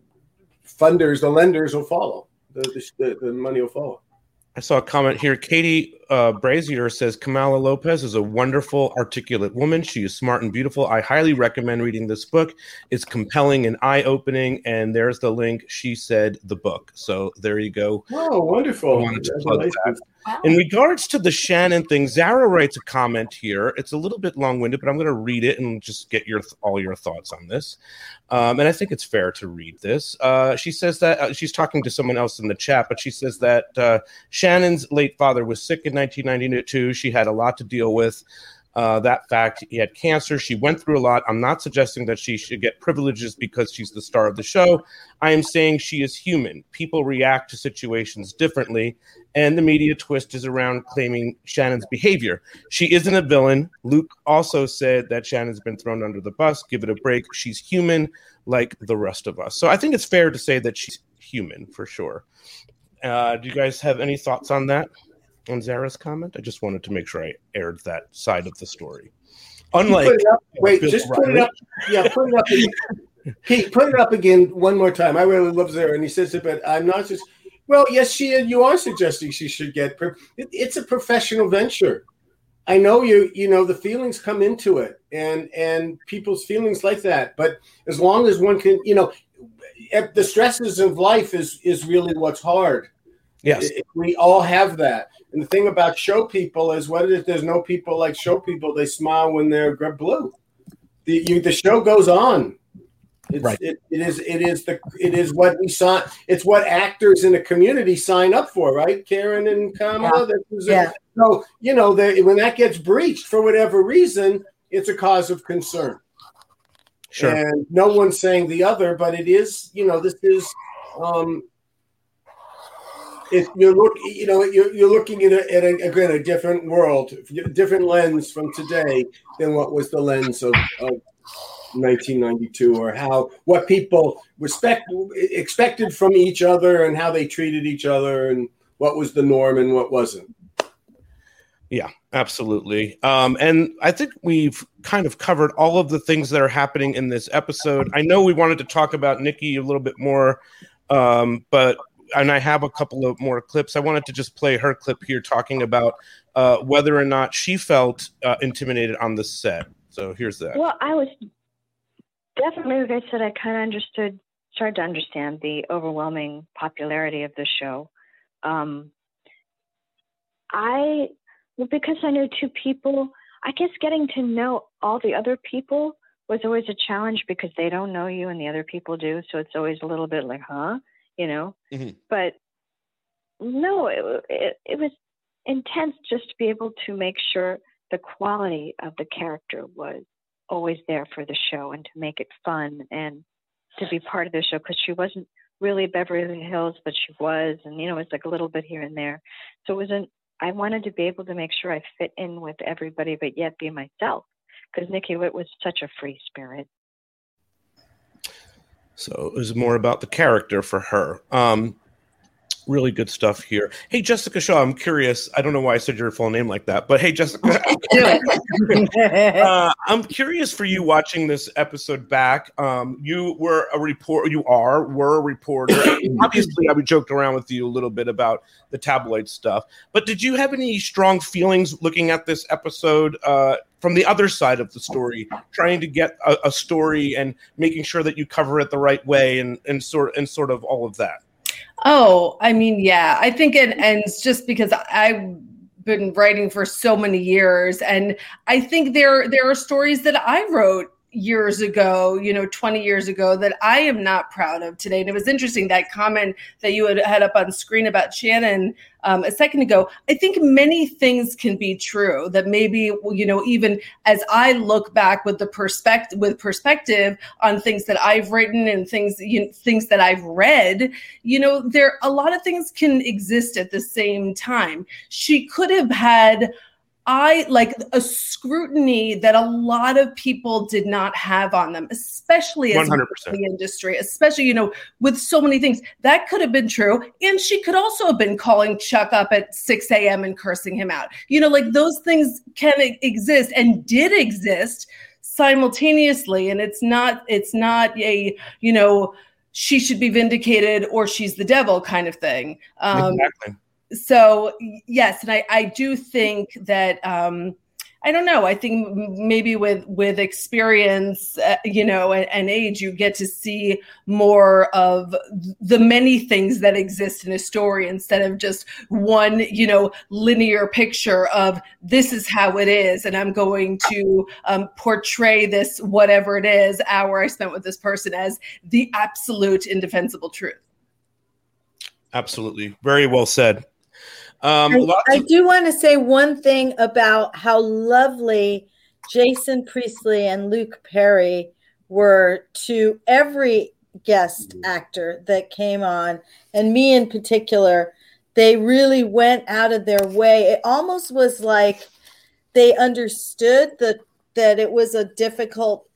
[SPEAKER 2] funders, the lenders will follow. The, the, the money will follow.
[SPEAKER 4] I saw a comment here. Katie uh, Brazier says Kamala Lopez is a wonderful, articulate woman. She is smart and beautiful. I highly recommend reading this book. It's compelling and eye opening. And there's the link. She said the book. So there you go.
[SPEAKER 2] Oh, wonderful. I wanted to plug
[SPEAKER 4] that. In regards to the Shannon thing, Zara writes a comment here. It's a little bit long winded, but I'm going to read it and just get your all your thoughts on this. Um, and I think it's fair to read this. Uh, she says that uh, she's talking to someone else in the chat, but she says that uh, Shannon's late father was sick in 1992. She had a lot to deal with uh, that fact. He had cancer. She went through a lot. I'm not suggesting that she should get privileges because she's the star of the show. I am saying she is human. People react to situations differently, and the media twist is around claiming Shannon's behavior. She isn't a villain. Luke also said that Shannon's been thrown under the bus. Give it a break. She's human like the rest of us. So I think it's fair to say that she's human for sure. Uh, do you guys have any thoughts on that? On Zara's comment. I just wanted to make sure I aired that side of the story. Unlike,
[SPEAKER 2] wait, just put it up. Yeah, put it up. Again. Pete, put it up again one more time. I really love Zara, and he says it, but I'm not just. Well, yes, she. and You are suggesting she should get. It's a professional venture. I know you. You know the feelings come into it, and and people's feelings like that. But as long as one can, you know, the stresses of life is is really what's hard.
[SPEAKER 4] Yes,
[SPEAKER 2] we all have that. And the thing about show people is, what if there's no people like show people? They smile when they're blue. The you, the show goes on. It's, right. It, it is. It is the. It is what we saw. It's what actors in a community sign up for, right? Karen and Kamala.
[SPEAKER 5] Yeah. yeah.
[SPEAKER 2] so you know, they, when that gets breached for whatever reason, it's a cause of concern.
[SPEAKER 4] Sure.
[SPEAKER 2] and no one's saying the other, but it is, you know, this is, um, if you're look, you know, you're, you're looking at, a, at a, again a different world, different lens from today than what was the lens of, of 1992, or how what people respect expected from each other, and how they treated each other, and what was the norm and what wasn't.
[SPEAKER 4] Yeah, absolutely. Um, and I think we've kind of covered all of the things that are happening in this episode. I know we wanted to talk about Nikki a little bit more, um, but and I have a couple of more clips. I wanted to just play her clip here talking about uh, whether or not she felt uh, intimidated on the set. So here's that.
[SPEAKER 8] Well, I was definitely, like I said, I kind of understood, started to understand the overwhelming popularity of the show. Um, I, well, because I knew two people, I guess getting to know all the other people was always a challenge because they don't know you and the other people do. So it's always a little bit like, huh, you know?
[SPEAKER 4] Mhm.
[SPEAKER 8] But no, it, it, it was intense just to be able to make sure the quality of the character was always there for the show and to make it fun and to be part of the show because she wasn't really Beverly Hills, but she was, and you know, it's like a little bit here and there. So it wasn't. I wanted to be able to make sure I fit in with everybody, but yet be myself because Nikki Witt was such a free spirit.
[SPEAKER 4] So it was more about the character for her. Um, really good stuff here. Hey, Jessica Shaw, I'm curious. I don't know why I said your full name like that, but hey, Jessica, *laughs* uh, I'm curious for you watching this episode back. Um, you were a report. You are were a reporter. *coughs* Obviously, I would joked around with you a little bit about the tabloid stuff. But did you have any strong feelings looking at this episode uh, from the other side of the story, trying to get a, a story and making sure that you cover it the right way, and and sort and sort of all of that?
[SPEAKER 6] Oh, I mean, yeah, I think it ends just because I've been writing for so many years, and I think there there are stories that I wrote years ago, you know, 20 years ago that I am not proud of today. And it was interesting that comment that you had had up on screen about Shannon um, a second ago. I think many things can be true that maybe, you know, even as I look back with the perspective with perspective on things that I've written and things, you know, things that I've read, you know, there a lot of things can exist at the same time. She could have had I like a scrutiny that a lot of people did not have on them, especially as
[SPEAKER 4] 100%.
[SPEAKER 6] the industry, especially, you know, with so many things. That could have been true. And she could also have been calling Chuck up at 6 a.m. and cursing him out. You know, like those things can exist and did exist simultaneously. And it's not, it's not a, you know, she should be vindicated or she's the devil kind of thing. Um,
[SPEAKER 4] exactly.
[SPEAKER 6] So yes and i i do think that um i don't know i think maybe with with experience uh, you know and, and age you get to see more of the many things that exist in a story instead of just one you know linear picture of this is how it is and i'm going to um, portray this whatever it is hour i spent with this person as the absolute indefensible truth
[SPEAKER 4] Absolutely. Very well said. Um,
[SPEAKER 5] I, I
[SPEAKER 4] of-
[SPEAKER 5] do want to say one thing about how lovely Jason Priestley and Luke Perry were to every guest actor that came on, and me in particular. They really went out of their way. It almost was like they understood that that it was a difficult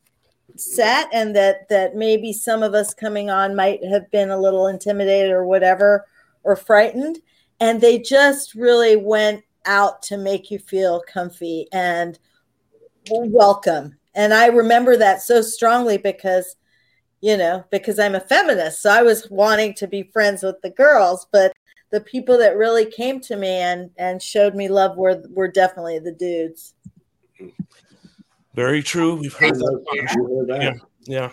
[SPEAKER 5] set and that that maybe some of us coming on might have been a little intimidated or whatever or frightened and they just really went out to make you feel comfy and welcome and i remember that so strongly because you know because i'm a feminist so i was wanting to be friends with the girls but the people that really came to me and and showed me love were were definitely the dudes
[SPEAKER 4] Very true. We've heard that.
[SPEAKER 2] You heard that.
[SPEAKER 4] Yeah, yeah.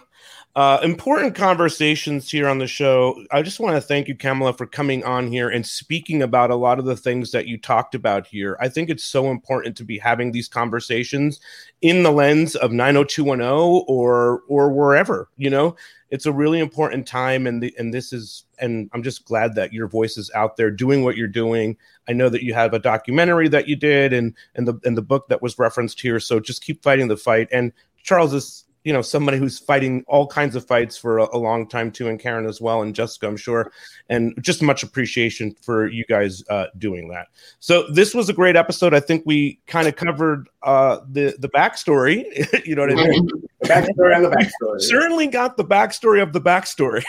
[SPEAKER 4] Uh, important conversations here on the show. I just want to thank you, Kamala, for coming on here and speaking about a lot of the things that you talked about here. I think it's so important to be having these conversations in the lens of 90210 or or wherever. You know, it's a really important time, and the and this is and I'm just glad that your voice is out there doing what you're doing. I know that you have a documentary that you did, and and the and the book that was referenced here. So just keep fighting the fight. And Charles is you know somebody who's fighting all kinds of fights for a, a, long time too, and Karen as well, and Jessica, I'm sure, and just much appreciation for you guys uh, doing that. So this was a great episode. I think we kind of covered uh, the the backstory. *laughs* you know what I mean?
[SPEAKER 2] the backstory on the backstory.
[SPEAKER 4] Certainly got the backstory of the backstory.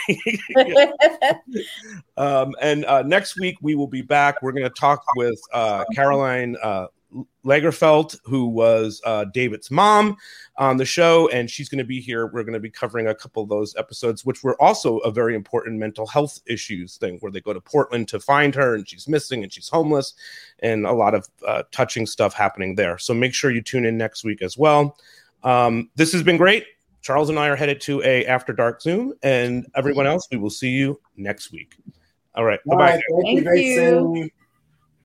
[SPEAKER 4] *laughs* um, and uh, next week we will be back. We're going to talk with uh, Caroline uh, Lagerfeld, who was uh, David's mom on the show, and she's going to be here. We're going to be covering a couple of those episodes, which were also a very important mental health issues thing, where they go to Portland to find her, and she's missing, and she's homeless, and a lot of uh, touching stuff happening there. So make sure you tune in next week as well. Um, this has been great. Charles and I are headed to a after dark Zoom, and everyone else, we will see you next week. All right. Bye bye.
[SPEAKER 2] Thank, Thank, you.